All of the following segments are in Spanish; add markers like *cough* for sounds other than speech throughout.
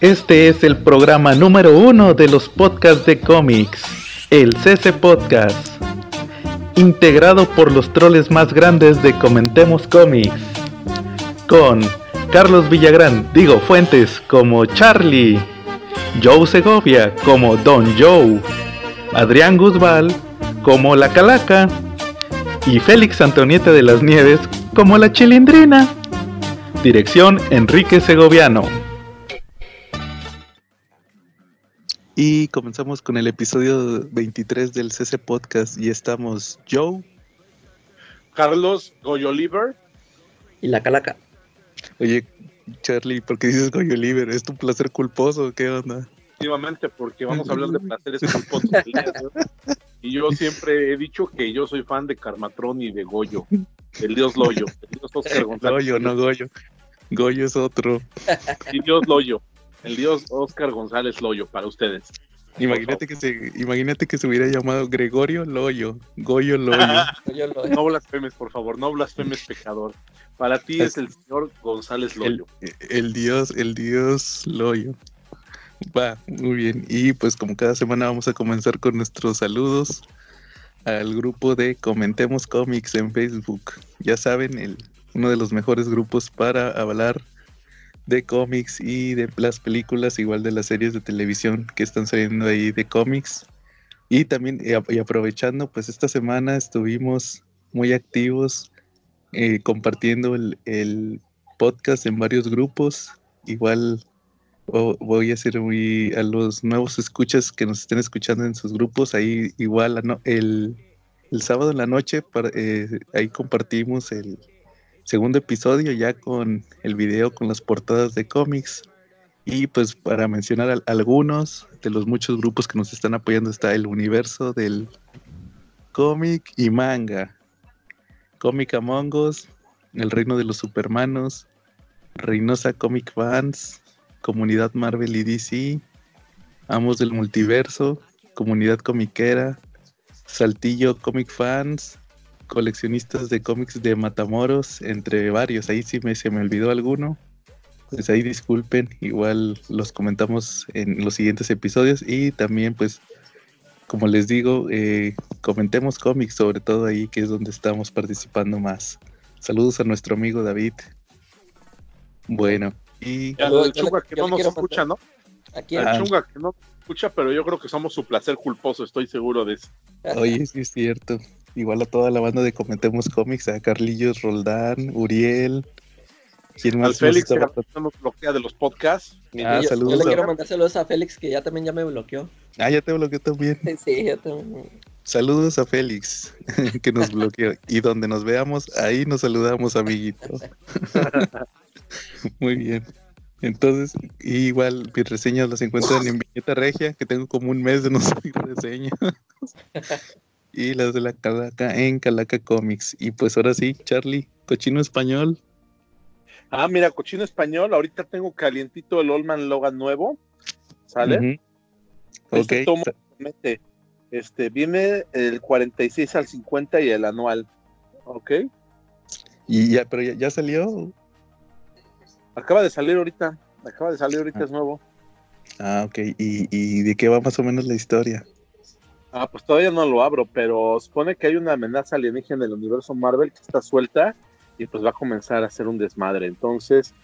Este es el programa número uno de los podcasts de cómics, el CC Podcast, integrado por los troles más grandes de Comentemos Cómics, con Carlos Villagrán, digo Fuentes como Charlie, Joe Segovia como Don Joe, Adrián Guzbal como La Calaca y Félix Antonieta de las Nieves como La Chilindrina. Dirección Enrique Segoviano. Y comenzamos con el episodio 23 del CC Podcast y estamos Joe, Carlos Goyo Oliver y la Calaca. Oye, Charlie, ¿por qué dices Goyo Oliver? ¿Es tu placer culposo? ¿Qué onda? Efectivamente, porque vamos a hablar de placeres culposos. y yo siempre he dicho que yo soy fan de Carmatrón y de Goyo. El dios Loyo. El dios Oscar *laughs* González. Loyo, no Goyo. Goyo es otro. Y dios Loyo. El dios Oscar González Loyo para ustedes. Imagínate que, se, imagínate que se hubiera llamado Gregorio Loyo, Goyo Loyo. *laughs* no blasfemes, por favor, no blasfemes, pecador. Para ti es el señor González Loyo. El, el dios, el dios Loyo. Va, muy bien. Y pues como cada semana vamos a comenzar con nuestros saludos al grupo de Comentemos Comics en Facebook. Ya saben, el, uno de los mejores grupos para hablar de cómics y de las películas, igual de las series de televisión que están saliendo ahí de cómics. Y también, y aprovechando, pues esta semana estuvimos muy activos eh, compartiendo el, podcast en varios grupos. Igual voy a hacer muy a los nuevos escuchas que nos estén escuchando en sus grupos. Ahí igual el, el sábado en la noche, eh, ahí compartimos el segundo episodio ya con el video con las portadas de cómics. Y pues para mencionar algunos de los muchos grupos que nos están apoyando está el universo del cómic y manga. Cómic Among Us, El Reino de los Supermanos, Reynosa Comic Fans, Comunidad Marvel y DC, Amos del Multiverso, Comunidad Comiquera, Saltillo Comic Fans, coleccionistas de cómics de Matamoros, entre varios. Ahí sí me, se me olvidó alguno. Pues ahí disculpen, igual los comentamos en los siguientes episodios y también pues como les digo, eh, comentemos cómics sobre todo ahí que es donde estamos participando más. Saludos a nuestro amigo David. Bueno, y... el chunga que no nos escucha, ¿no? Aquí el chunga que no escucha, pero yo creo que somos su placer culposo, estoy seguro de eso. *laughs* Oye, sí es cierto. Igual a toda la banda de Comentemos Cómics, a Carlillos, Roldán, Uriel. ¿Quién más? Al Félix, que nos bloquea de los podcasts. Ah, yo, saludos. Yo le quiero mandar saludos a Félix, que ya también ya me bloqueó. Ah, ya te bloqueó también. *laughs* Sí, ya también. Saludos a Félix, *laughs* que nos bloqueó. y donde nos veamos, ahí nos saludamos, amiguitos. *laughs* Muy bien. Entonces, igual mis reseñas las encuentran en Viñeta Regia, que tengo como un mes de no subir reseñas. Y las de la Calaca en Calaca Comics. Y pues ahora sí, Charlie, cochino español. Ah, mira, cochino español. Ahorita tengo calientito el Olman Logan nuevo. ¿Sale? Este tomo este, viene el 46 al 50 y el anual. ¿Ok? Y ya, pero ya salió. Acaba de salir ahorita. Acaba de salir ahorita, es nuevo. Ah, ok. ¿Y, de qué va más o menos la historia? Ah, pues todavía no lo abro, pero supone que hay una amenaza alienígena en el universo Marvel que está suelta y pues va a comenzar a hacer un desmadre. Entonces,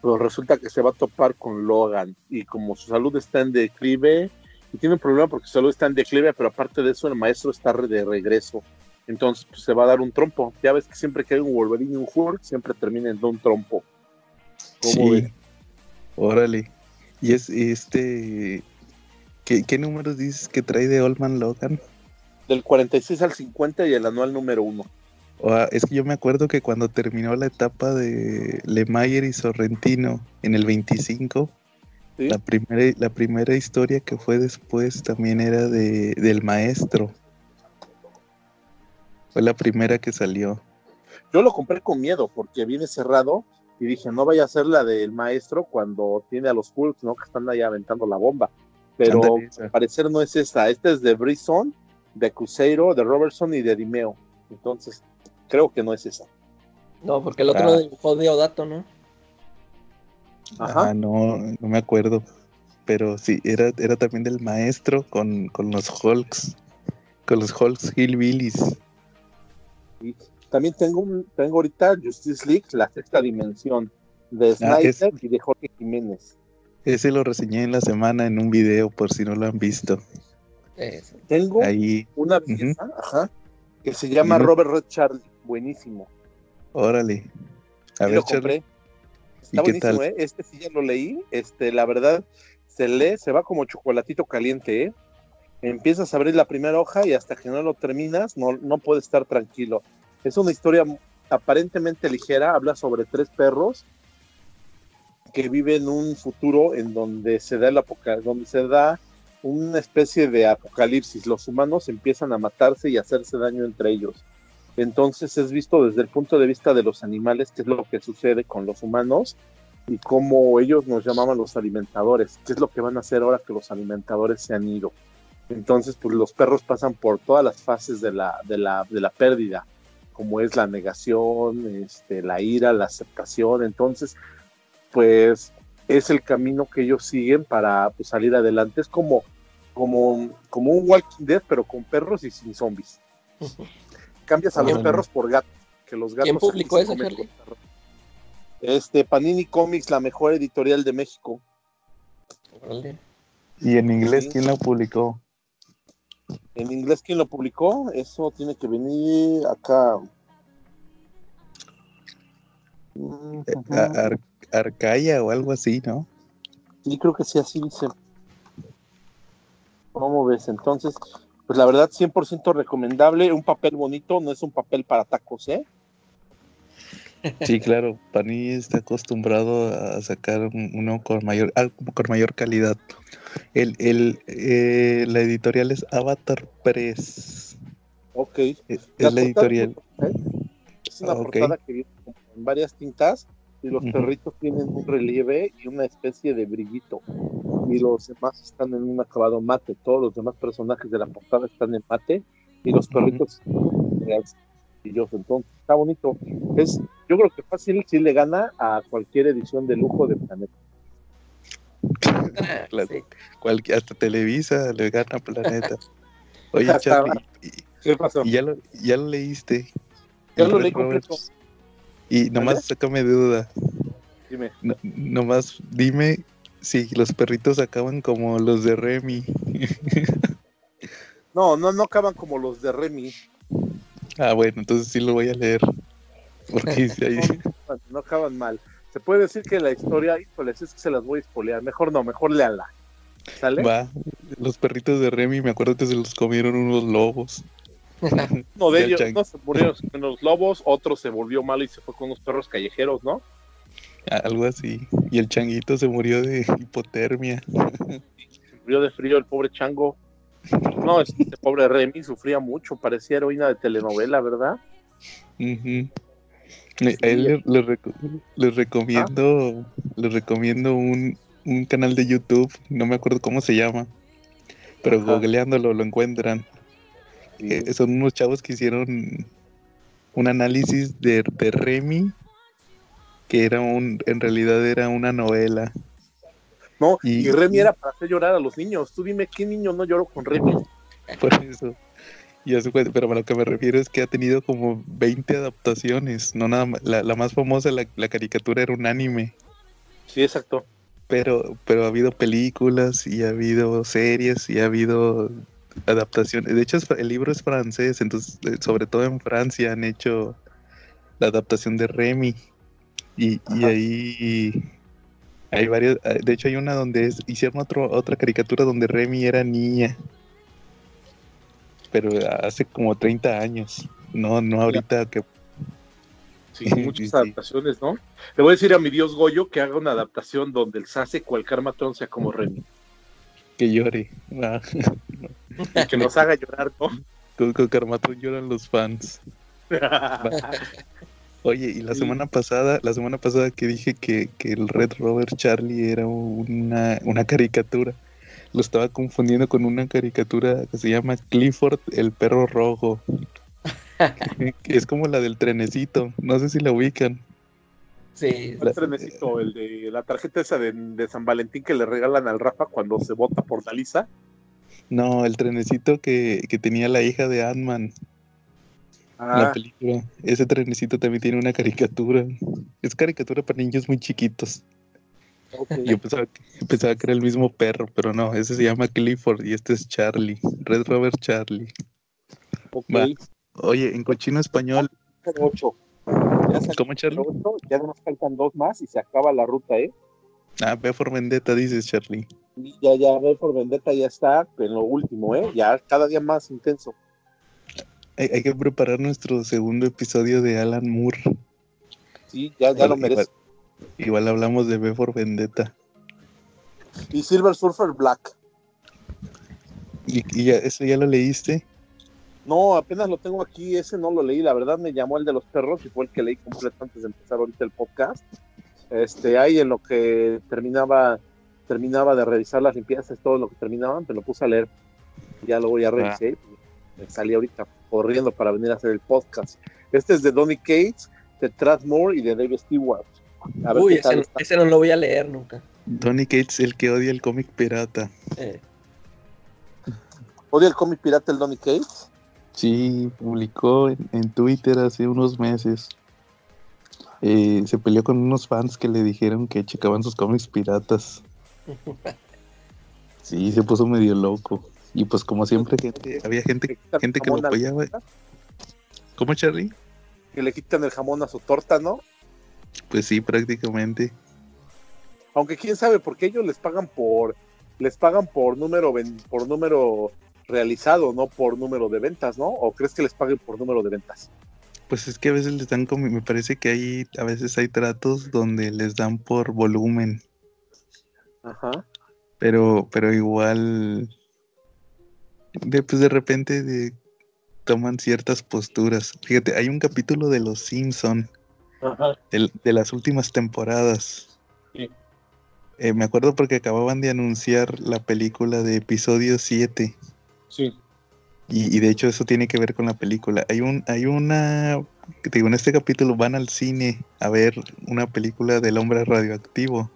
pues resulta que se va a topar con Logan y como su salud está en declive y tiene un problema porque su salud está en declive, pero aparte de eso el maestro está de regreso. Entonces, pues se va a dar un trompo. Ya ves que siempre que hay un Wolverine y un Hulk, siempre termina en un trompo. sí. Órale. Y es este. ¿Qué, números dices que trae de Oldman Logan? Del 46 al 50 y el anual número 1. es que yo me acuerdo que cuando terminó la etapa de Lemayer y Sorrentino en el 25, la, primera, la primera historia que fue después también era de, del maestro. Fue la primera que salió. Yo lo compré con miedo porque viene cerrado y dije, no vaya a ser la del maestro cuando tiene a los Hulks, ¿no? Que están ahí aventando la bomba. Pero al parecer no es esta. Esta es de Brisson, de Cruzeiro, de Robertson y de Dimeo. Entonces, creo que no es esa. No, porque el otro ah. dibujó Deodato, ¿no? Ajá. Ah, no, no me acuerdo. Pero sí, era, era también del maestro con, con los Hulks. Con los Hulks Hillbillies. Y también tengo un, tengo ahorita Justice League, la sexta dimensión, de Ah, Snyder es- y de Jorge Jiménez. Ese lo reseñé en la semana en un video, por si no lo han visto. Tengo Ahí, una pieza, ajá, que se llama. Robert Red Charlie, buenísimo. órale. A ver, lo compré. ¿Y Está qué tal? ¿eh? Este sí ya lo leí. Este, la verdad, se lee, se va como chocolatito caliente, ¿eh? Empiezas a abrir la primera hoja y hasta que no lo terminas, no, no puedes estar tranquilo. Es una historia aparentemente ligera, habla sobre tres perros que viven un futuro en donde se da el apoca- donde se da una especie de apocalipsis. Los humanos empiezan a matarse y a hacerse daño entre ellos. Entonces es visto desde el punto de vista de los animales, qué es lo que sucede con los humanos y cómo ellos nos llamaban los alimentadores, qué es lo que van a hacer ahora que los alimentadores se han ido. Entonces, pues los perros pasan por todas las fases de la, de la, de la pérdida, como es la negación, este, la ira, la aceptación. Entonces, pues es el camino que ellos siguen para pues, salir adelante. Es como, como, como un Walking Dead, pero con perros y sin zombies. *laughs* Cambias a los perros por gatos, que los gatos ¿Quién publicó eso, comen Charlie? Este, Panini Comics, la mejor editorial de México. ¿Y en inglés Sí. quién lo publicó? En inglés, ¿quién lo publicó? Eso tiene que venir acá. Ar- Arcaya o algo así, ¿no? Sí, creo que sí, así dice. ¿Cómo ves? Entonces, pues la verdad, 100% recomendable. Un papel bonito, no es un papel para tacos, ¿eh? Sí, claro. Panini está acostumbrado a sacar un- uno con mayor, con mayor calidad. El, el, eh, la editorial es Avatar Press. Ok. Es, es La la portada editorial. Es una Ah, ok. portada que viene en varias tintas y los perritos tienen un relieve y una especie de brillito. Y los demás están en un acabado mate. Todos los demás personajes de la portada están en mate y los perritos brillosos. Entonces está bonito. Es, yo creo que fácil sí le gana a cualquier edición de lujo de Planeta. *laughs* La- sí. hasta Televisa le gana Planeta. *laughs* Oye, Charlie, y, ¿Qué pasó? y ya, lo, ya lo leíste. Ya lo leí completo. Roberts. Y nomás sácame de duda. Dime. No- nomás dime si los perritos acaban como los de Remy. *laughs* No, no, no acaban como los de Remy. Ah, bueno, entonces sí lo voy a leer. Porque *laughs* hay- No, no acaban mal. Se puede decir que la historia, híjoles, es que se las voy a espolear. Mejor no, mejor léala. ¿Sale? va. Los perritos de Remy, me acuerdo que se los comieron unos lobos. *laughs* Uno de ellos, no se murieron con los lobos, otro se volvió malo y se fue con unos perros callejeros, ¿no? Algo así. Y el changuito se murió de hipotermia. Se murió de frío el pobre chango. No, este pobre Remy sufría mucho, parecía heroína de telenovela, ¿verdad? Ujú. Eh, A él reco- les recomiendo, les recomiendo un, un canal de YouTube, no me acuerdo cómo se llama, pero Ajá. googleándolo lo encuentran. Eh, son unos chavos que hicieron un análisis de, de Remy, que era un, en realidad era una novela. No, y- y, Remy era para hacer llorar a los niños. Tú dime, ¿qué niño no lloró con Remy? *laughs* Por eso. Y cuenta- pero a lo que me refiero es que ha tenido como 20 adaptaciones. No nada más- la, la más famosa, la, la caricatura era un anime. Sí, exacto. Pero, pero ha habido películas y ha habido series y ha habido adaptaciones. De hecho, el libro es francés, entonces, eh, sobre todo en Francia han hecho la adaptación de Remy. Y, ahí hay varias. eh, De hecho, hay una donde es- hicieron otro, otra caricatura donde Remy era niña. Pero hace como 30 años. No, no ahorita que. Sí, *laughs* muchas sí. adaptaciones, ¿no? Le voy a decir a mi dios Goyo que haga una adaptación donde el Sase cual Carmatron sea como Remy. que llore. Ah, *laughs* *laughs* Y que nos haga llorar, ¿no? con, con Carmatón lloran los fans. *laughs* Oye, y la Sí. semana pasada, la semana pasada que dije que, que el Red Robert Charlie era una, una caricatura, lo estaba confundiendo con una caricatura que se llama Clifford el perro rojo. que *laughs* es como la del trenecito, no sé si la ubican. Sí, El trenecito, el de la tarjeta esa de, de San Valentín que le regalan al Rafa cuando se vota por Dalisa. No, el trenecito que, que tenía la hija de Ant-Man, la Ah, película. Ese trenecito también tiene una caricatura. Es caricatura para niños muy chiquitos. ok. Yo pensaba que, pensaba que era el mismo perro, pero no, ese se llama Clifford y este es Charlie, Red Rover Charlie. ok. va. Oye, en cochino español, Ocho. Ya ¿cómo Charlie? ocho, ya nos faltan dos más y se acaba la ruta, ¿eh? Ah, ve por Vendetta, dices Charlie. Ya, ya, ve por Vendetta ya está en lo último, ¿eh? Ya cada día más intenso. Hay, hay que preparar nuestro segundo episodio de Alan Moore. Sí, ya, ya lo merece. Igual hablamos de V for Vendetta. Y Silver Surfer Black. ¿Y, y ya, eso ya lo leíste? No, apenas lo tengo aquí, ese no lo leí, la verdad me llamó el de los perros y fue el que leí completo antes de empezar ahorita el podcast. Este, ahí en lo que terminaba, terminaba de revisar las limpiezas, todo lo que terminaban, me lo puse a leer. Ya luego ya revisé, y me salí ahorita corriendo para venir a hacer el podcast. Este es de Donny Cates, de Trash Moore y de David Stewart. A ver Uy, ese, no- está. ese no lo voy a leer nunca. Donny Cates, el que odia el cómic pirata. Eh, ¿Odia el cómic pirata el Donny Cates? Sí, publicó en, en Twitter hace unos meses. Eh, se peleó con unos fans que le dijeron que checaban sus cómics piratas. *laughs* Sí, se puso medio loco. Y pues como siempre, gente, había gente, gente que lo apoyaba. ¿Cómo, Charlie? Que le quitan el jamón a su torta, ¿no? Pues sí, prácticamente. aunque quién sabe porque ellos les pagan por les pagan por número ven- por número realizado no por número de ventas no o crees que les paguen por número de ventas Pues es que a veces les dan como, me parece que hay, a veces hay tratos donde les dan por volumen, ajá pero, pero igual, de, pues de repente de- toman ciertas posturas. Fíjate, hay un capítulo de Los Simpson ajá de, las últimas temporadas. Sí. Eh, me acuerdo porque acababan de anunciar la película de episodio 7. sí Y, y de hecho eso tiene que ver con la película. Hay un, hay una, digo, en este capítulo van al cine a ver una película del hombre radioactivo.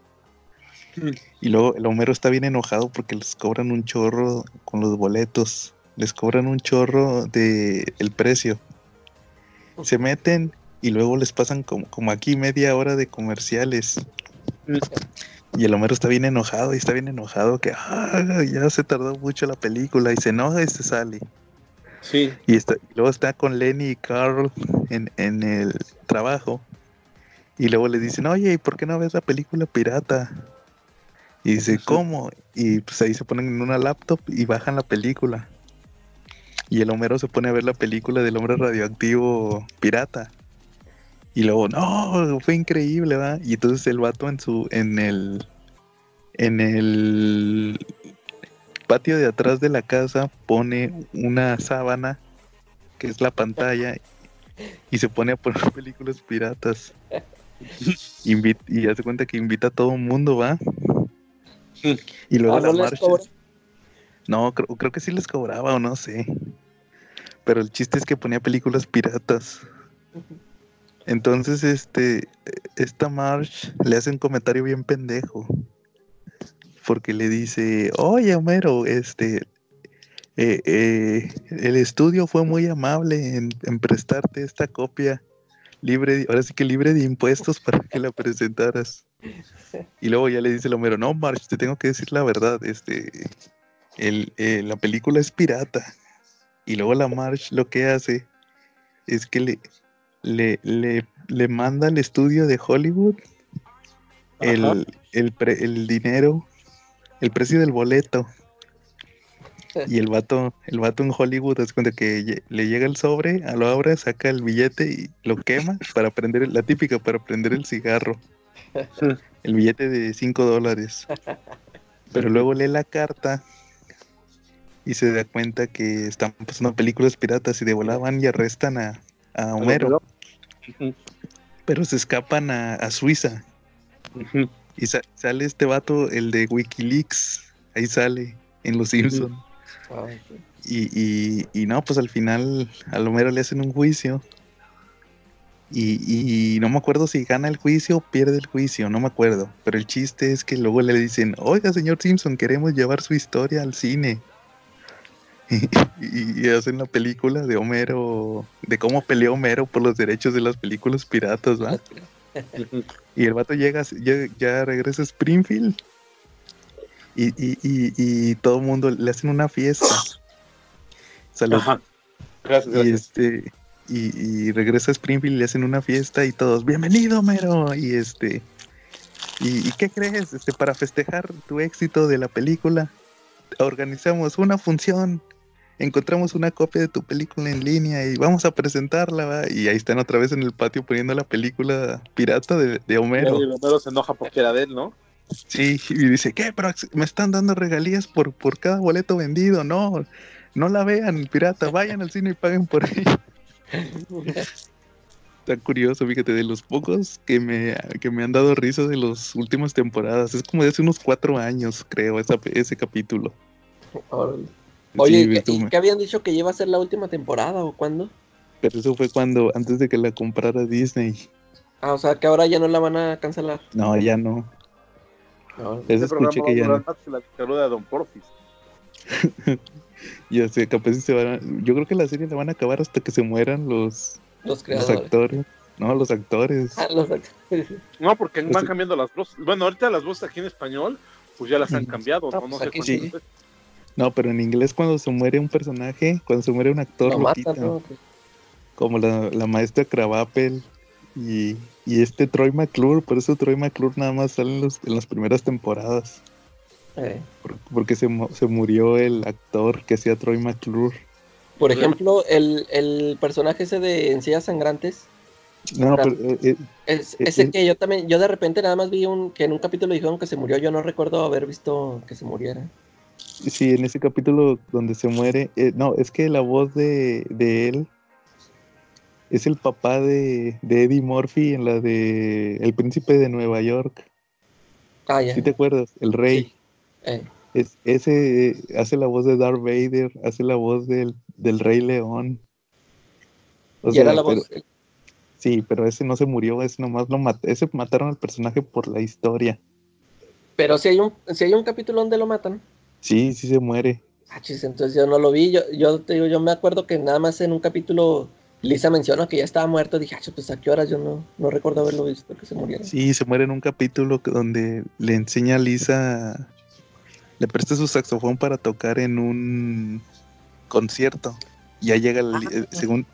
Y luego el Homero está bien enojado porque les cobran un chorro con los boletos. Les cobran un chorro de el precio. Se meten y luego les pasan como, como aquí media hora de comerciales. Y el Homero está bien enojado y está bien enojado que "Ah, ya se tardó mucho la película y se enoja y se sale. sí Y, está, y luego está con Lenny y Carl en, en el trabajo. Y luego le dicen, oye, ¿y por qué no ves la película pirata? Y dice. ¿cómo? Y pues ahí se ponen en una laptop y bajan la película. Y el Homero se pone a ver la película del hombre radioactivo pirata. Y luego, no, fue increíble, ¿va? Y entonces el vato en su, en el, en el patio de atrás de la casa pone una sábana que es la pantalla y se pone a poner *laughs* películas piratas. *laughs* Invi- y hace cuenta que invita a todo el mundo, ¿va? *laughs* Y luego Ah, la ¿no les marcha. cobra? No, creo, creo que sí les cobraba o no sé. Pero el chiste es que ponía películas piratas. Entonces, este, esta March le hace un comentario bien pendejo. Porque le dice, oye Homero, este, eh, eh, el estudio fue muy amable en, en prestarte esta copia libre, ahora sí que libre de impuestos para que la presentaras. Y luego ya le dice el Homero, no, March, te tengo que decir la verdad, este, el, eh, la película es pirata. Y luego la March lo que hace es que le, le, le, le manda al estudio de Hollywood el, el, pre- el dinero, el precio del boleto. Y el vato, el vato en Hollywood hace cuenta que le llega el sobre, a lo abre, saca el billete y lo quema para prender, la típica para prender el cigarro. *laughs* El billete de 5 dólares. Pero luego lee la carta y se da cuenta que están pasando películas piratas y de volada van y arrestan a, a Homero. Pero se escapan a, a Suiza. Y sa- sale este vato, el de Wikileaks. Ahí sale, en Los Simpsons. Y, y, y no, pues al final a Homero le hacen un juicio. Y, y no me acuerdo si gana el juicio o pierde el juicio, no me acuerdo. Pero el chiste es que luego le dicen, oiga, señor Simpson, queremos llevar su historia al cine. *laughs* Y, y hacen la película de Homero, de cómo peleó Homero por los derechos de las películas piratas, ¿va? *laughs* Y el vato llega, ya, ya regresa a Springfield. Y, y, y, y todo el mundo le hacen una fiesta. *gasps* Salud. Ajá. Gracias, Y gracias. este, y, y regresa a Springfield y le hacen una fiesta y todos, bienvenido, Homero. Y este, ¿y, y qué crees? Este, para festejar tu éxito de la película, organizamos una función. Encontramos una copia de tu película en línea y vamos a presentarla, ¿va? Y ahí están otra vez en el patio poniendo la película pirata de, de Homero. Y Homero se enoja porque era de él, ¿no? Sí, y dice, ¿qué? Pero me están dando regalías por, por cada boleto vendido. No, no la vean, pirata. Vayan al cine y paguen por ella. Está curioso, fíjate, de los pocos que me, que me han dado risa de las últimas temporadas. Es como de hace unos cuatro años, creo, esa- ese capítulo. Órale. Oye, Sí, ¿y qué- tú ¿y me- qué habían dicho que iba a ser la última temporada o cuándo? pero eso fue cuando, antes de que la comprara Disney. Ah, o sea, que ahora ya no la van a cancelar. No, ya no. No. Eso Este programa escuché que a ya no. la de Don Porfis. *laughs* *laughs* Ya sé, capaz si se van a- Yo creo que la serie la van a acabar hasta que se mueran los, Los los creadores. actores. No, los actores. Ah, *laughs* los actores. No, porque van Este- cambiando las voces. Bueno, ahorita las voces aquí en español, pues ya las han cambiado, ¿no? No pues sé sí. No, pero en inglés cuando se muere un personaje, cuando se muere un actor, Lo lo, matan, quitan. ¿no? Como la, la maestra Krabappel y, y este Troy McClure. Por eso Troy McClure nada más sale en, los- en las primeras temporadas. Eh, por- Porque se, se murió el actor que hacía Troy McClure. Por ejemplo, el, el personaje ese de Encías Sangrantes, No, Claro. pero eh, eh, es, ese eh. que yo también, yo de repente nada más vi un, que en un capítulo dijeron que se murió, yo no recuerdo haber visto que se muriera. sí, en ese capítulo donde se muere. eh, no, es que la voz de, de él es el papá de, de Eddie Murphy en la de El Príncipe de Nueva York. Ah, ya. ¿Sí te acuerdas? El rey. Eh, Es, ese hace la voz de Darth Vader, hace la voz del, del Rey León. O y sea, era la pero- voz. sí, pero ese no se murió, ese nomás lo mat- ese mataron al personaje por la historia. Pero si hay un, si hay un capítulo donde lo matan. Sí, sí se muere. Ah, chis, entonces yo no lo vi. Yo, yo te digo, yo me acuerdo que nada más en un capítulo Lisa menciona que ya estaba muerto. Dije, ah, pues a qué horas yo no, no recuerdo haberlo visto que se muriera. Sí, se muere en un capítulo donde le enseña a Lisa, le presta su saxofón para tocar en un concierto. Ya llega, el- Ah. eh, según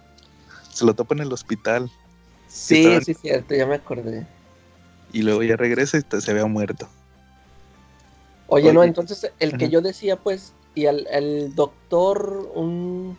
se lo topa en el hospital Sí, estaban- sí, cierto, ya me acordé. y luego ya regresa y se había muerto. Oye, Oye, no, entonces el que yo decía, pues, y al, el doctor, un,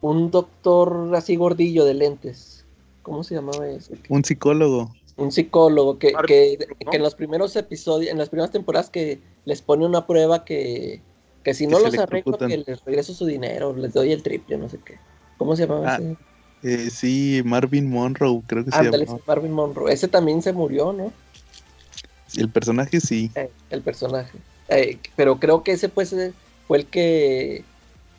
un doctor así gordillo de lentes, ¿cómo se llamaba ese? Un psicólogo. Un psicólogo que, Mark, que, ¿no? que en los primeros episodios, en las primeras temporadas que les pone una prueba que, que si Que no los arreglo, que les regreso su dinero, les doy el triple, no sé qué. ¿Cómo se llamaba Ah, ese? Eh, sí, Marvin Monroe, creo que se Ándale, llamaba. Marvin Monroe. Ese también se murió, ¿no? El personaje sí. Eh, el personaje. Eh, pero creo que ese pues fue el que,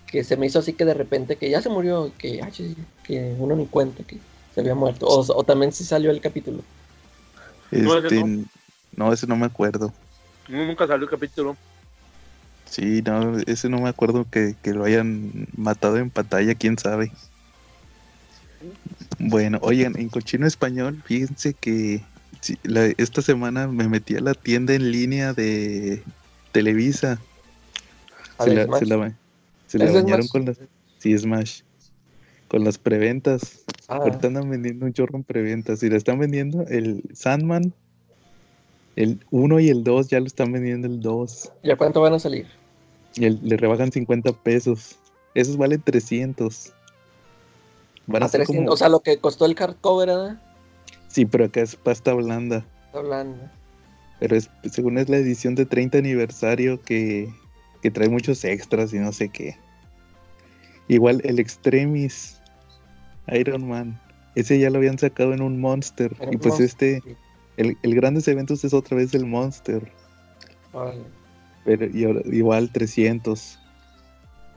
que se me hizo así que de repente que ya se murió, que, ay, que uno ni cuenta que se había muerto. O, o también sí salió el capítulo. Este, no, ese no me acuerdo. No, Nunca salió el capítulo. Sí, no, ese no me acuerdo que, que lo hayan matado en pantalla, quién sabe. Bueno, oigan, en cochino español, fíjense que sí, la- esta semana me metí a la tienda en línea de Televisa. Se la, se la, se la ¿Es de bañaron con las. Sí, Smash. Con las preventas. Ah, Ahorita andan vendiendo un chorro en preventas. Y la están vendiendo el Sandman. El 1 y el 2 ya lo están vendiendo el 2. ¿Ya cuánto van a salir? Y el- le rebajan 50 pesos. Esos valen 300. Van a A 300, como... O sea, lo que costó el hardcover, ¿verdad? Sí, pero acá es pasta blanda. Está hablando. Pero es, según es la edición de 30 aniversario que, que trae muchos extras y no sé qué. Igual el Extremis Iron Man. Ese ya lo habían sacado en un Monster. Y pues Monster, este. El, el Grandes Eventos es otra vez el Monster. Pero y ahora- igual 300.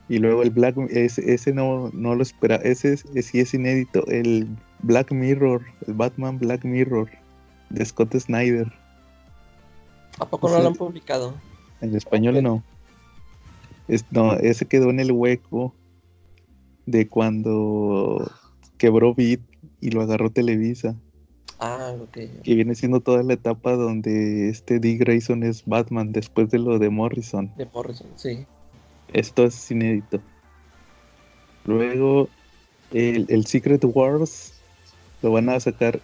Y luego el Black, ese, ese no, no lo espera, ese, es- sí es inédito, el Black Mirror, el Batman Black Mirror de Scott Snyder. ¿A poco no lo han publicado? En español no. Es, no, ese quedó en el hueco de cuando quebró Beat y lo agarró Televisa. Ah, ok. Que viene siendo toda la etapa donde este Dick Grayson es Batman después de lo de Morrison. De Morrison, sí. Esto es inédito. Luego, el, el Secret Wars lo van a sacar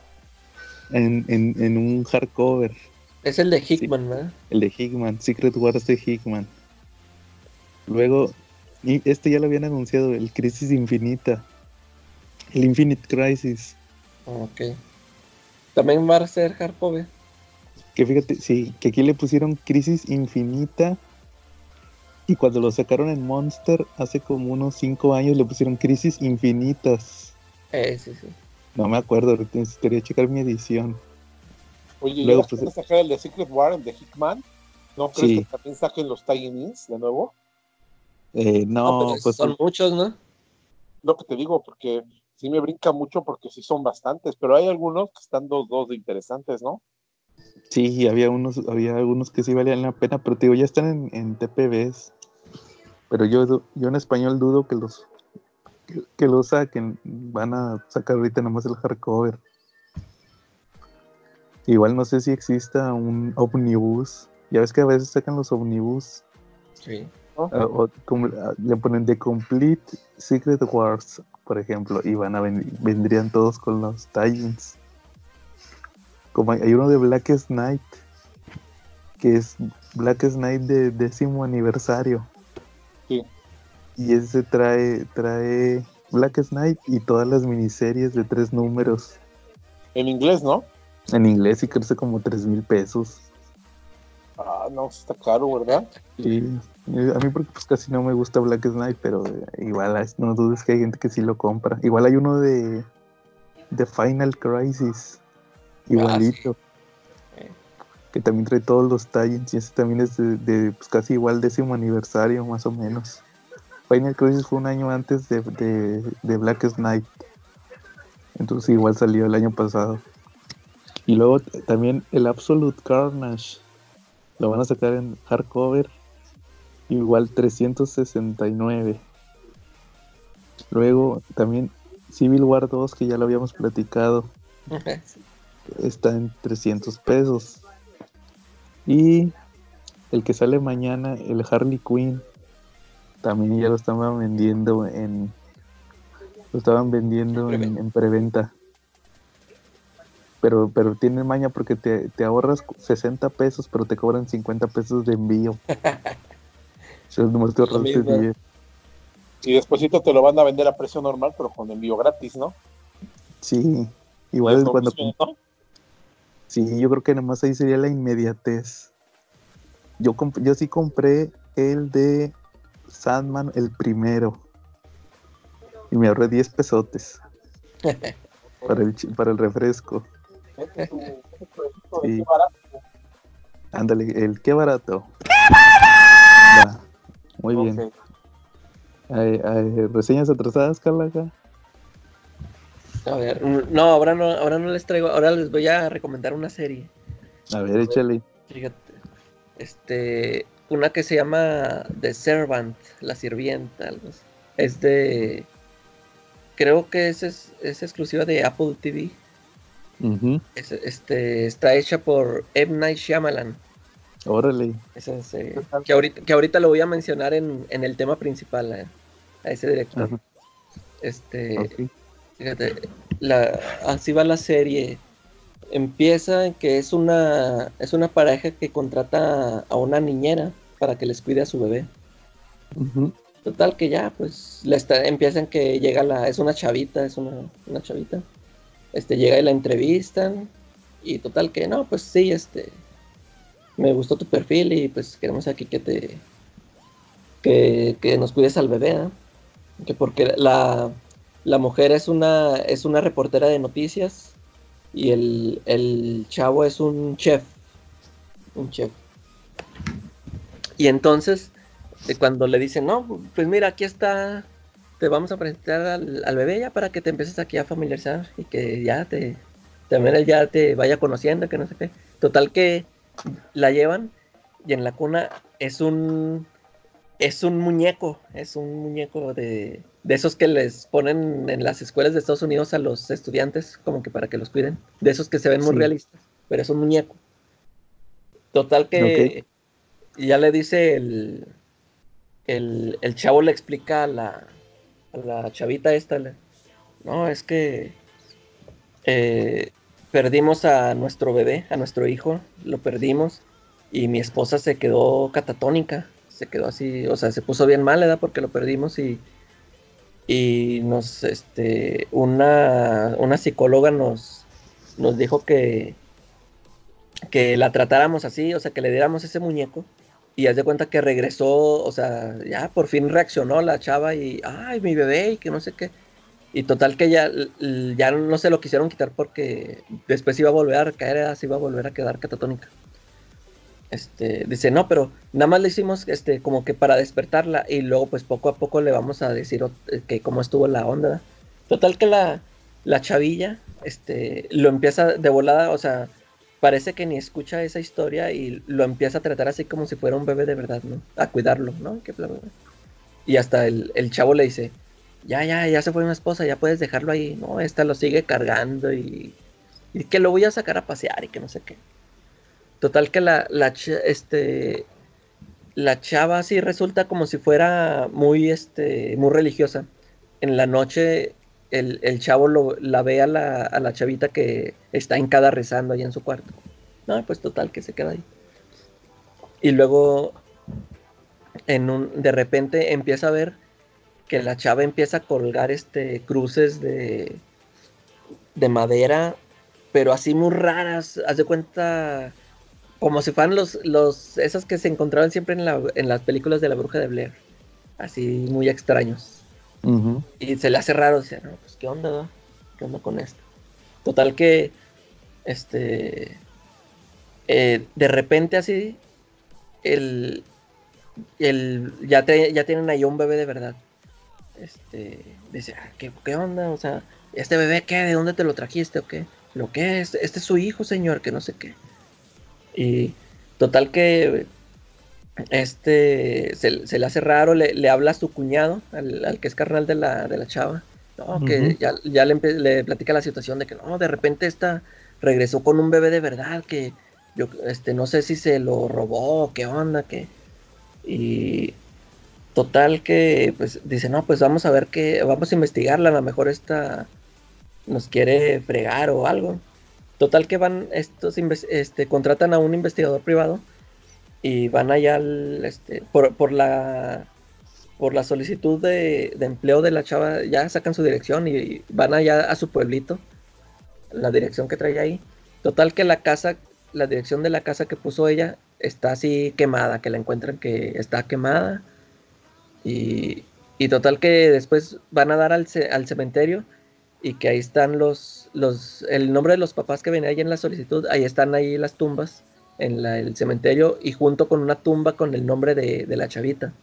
en, en- en un hardcover. Es el de Hickman, ¿verdad? El de Hickman, Secret Wars de Hickman. Luego, y este ya lo habían anunciado, el Crisis Infinita. El Infinite Crisis. Ok. También va a ser hardcover. Que fíjate, sí, que aquí le pusieron Crisis Infinita. Y cuando lo sacaron en Monster hace como unos 5 años le pusieron Crisis Infinitas. Eh, sí, sí. No me acuerdo, ahorita necesitaría checar mi edición. Oye, Luego, ¿ya pues, sacar el de Secret War, el de Hickman? ¿No crees Sí. que también saquen los tie-ins de nuevo? Eh, No, no, pero pues son muchos, ¿no? Lo que te digo, porque sí me brinca mucho porque sí son bastantes, pero hay algunos que están dos, dos de interesantes, ¿no? sí, había unos, había algunos que sí valían la pena, pero te digo, ya están en, en TPBs. Pero yo, yo en español dudo que los que, que los saquen. Van a sacar ahorita nomás el hardcover. Igual no sé si exista un omnibus. Ya ves que a veces sacan los omnibus. Sí. ah, o como, ah, le ponen The Complete Secret Wars, por ejemplo, y van a ven- vendrían todos con los tie-ins. Como hay, hay uno de Blackest Night, que es Blackest Night de décimo aniversario. Sí. Y ese trae, trae Blackest Night y todas las miniseries de tres números. En inglés, ¿no? En inglés y crece como tres mil pesos. Ah, no, sí está caro, ¿verdad? Eh, a mí porque pues casi no me gusta Black Knight, pero eh, igual no dudes que hay gente que sí lo compra. Igual hay uno de, de Final Crisis, igualito, Eh, que también trae todos los tie-ins y ese también es de, de, pues, casi igual décimo aniversario más o menos. Final Crisis fue un año antes de, de, de Black Knight, entonces igual salió el año pasado. Y luego también el Absolute Carnage lo van a sacar en hardcover igual 369. Luego también Civil War 2 que ya lo habíamos platicado *laughs* está en 300 pesos. Y el que sale mañana, el Harley Quinn, también ya lo estaban vendiendo en lo estaban vendiendo En en, preventa. en preventa. Pero, pero tiene maña porque te, te ahorras 60 pesos, pero te cobran 50 pesos de envío. *laughs* o sea, nomás te Lo ahorraste mismo. 10. Y despuésito te lo van a vender a precio normal, pero con envío gratis, ¿no? Sí, igual es cuando. Sí, yo creo que nomás ahí sería la inmediatez. Yo, comp- yo sí compré el de Sandman, el primero. Y me ahorré 10 pesotes *laughs* para el, para el refresco. Vete tu- vete tu producto, Sí. qué barato. Ándale, el qué barato. Muy bien. Ay, ay, ¿Reseñas atrasadas, Carla? acá? A ver, mm, no, ahora no, ahora no les traigo, ahora les voy a recomendar una serie. A ver, échale. Fíjate, este, una que se llama The Servant, la sirvienta, algo así. Es de, creo que es, es, es exclusiva de Apple TV. Es- este, está hecha por M. Night Shyamalan. Órale. Serie. Que ahorita, que ahorita lo voy a mencionar en, en el tema principal, eh, a ese director. Ajá, Este. Fíjate, la, así va la serie. Empieza en que es una, es una pareja que contrata a una niñera para que les cuide a su bebé. Total que ya, pues, la está, empieza en que llega la, es una chavita, es una, una chavita. Este, llega y la entrevistan. Y total que no, pues sí, este, me gustó tu perfil y pues queremos aquí que te, que, que nos cuides al bebé, ¿ah? Que porque la, la mujer es una, es una reportera de noticias y el, el chavo es un chef. Un chef. Y entonces, de cuando le dicen, no, pues mira, aquí está, te vamos a presentar al, bebé ya para que te empieces aquí a familiarizar y que ya te, también ya te vaya conociendo, que no sé qué. Total que la llevan y en la cuna es un es un muñeco, es un muñeco de, de esos que les ponen en las escuelas de Estados Unidos a los estudiantes, como que para que los cuiden, de esos que se ven muy realistas, pero es un muñeco. Total que ya le dice el, el, el, chavo le explica a la, a la chavita esta, no, es que eh, perdimos a nuestro bebé, a nuestro hijo, lo perdimos y mi esposa se quedó catatónica, se quedó así, o sea, se puso bien mal, ¿verdad? Porque lo perdimos y, y nos, este, una, una psicóloga nos, nos dijo que, que la tratáramos así, o sea, que le diéramos ese muñeco y haz de cuenta que regresó, o sea, ya por fin reaccionó la chava y, ay, mi bebé, y que no sé qué. Y total que ya, ya no se lo quisieron quitar porque después iba a volver a caer, así iba a volver a quedar catatónica. Este, dice, no, pero nada más le hicimos este, como que para despertarla y luego pues poco a poco le vamos a decir eh, que cómo estuvo la onda. Total que la, la chavilla este, lo empieza de volada, o sea, parece que ni escucha esa historia y lo empieza a tratar así como si fuera un bebé de verdad, ¿no? A cuidarlo, ¿no? Y hasta el, chavo le dice, ya, ya, ya se fue una esposa, ya puedes dejarlo ahí, ¿no? Esta lo sigue cargando y, y que lo voy a sacar a pasear y que no sé qué. Total que la, la, este, la chava sí resulta como si fuera muy, este, muy religiosa. En la noche el, chavo lo, la ve a la, a la, chavita que está cada rezando ahí en su cuarto. No, pues total, que se queda ahí. Y luego, en un, de repente empieza a ver que la chava empieza a colgar este, cruces de, de madera, pero así muy raras. Haz de cuenta, como si fueran los, los, esas que se encontraban siempre en, la, en las películas de la bruja de Blair. Así muy extraños. Y se le hace raro, dice, no, pues qué onda, qué onda con esto. Total que, este, eh, de repente así, el, el, ya, ya tienen ahí un bebé de verdad. Este, dice, ah, ¿qué, ¿qué, onda? O sea, ¿este bebé qué? ¿De dónde te lo trajiste o qué? ¿Lo que es? Este es su hijo, señor, que no sé qué. Y total que este se, le hace raro, le, habla a su cuñado, al, que es carnal de la, de la chava, que ya, le, platica la situación de que no, de repente esta regresó con un bebé de verdad, que yo este, no sé si se lo robó, qué onda, que... Y total que pues dice, no, pues vamos a ver qué, vamos a investigarla, a lo mejor esta nos quiere fregar o algo. Total que van, estos este, contratan a un investigador privado y van allá este, por, la por la solicitud de, empleo de la chava, ya sacan su dirección y, van allá a su pueblito, la dirección que trae ahí. Total que la casa, la dirección de la casa que puso ella está así quemada, que la encuentran que está quemada. Y, total que después van a dar al, al, cementerio y que ahí están los, los, el nombre de los papás que venía ahí en la solicitud, ahí están ahí las tumbas en el cementerio y junto con una tumba con el nombre de, la chavita.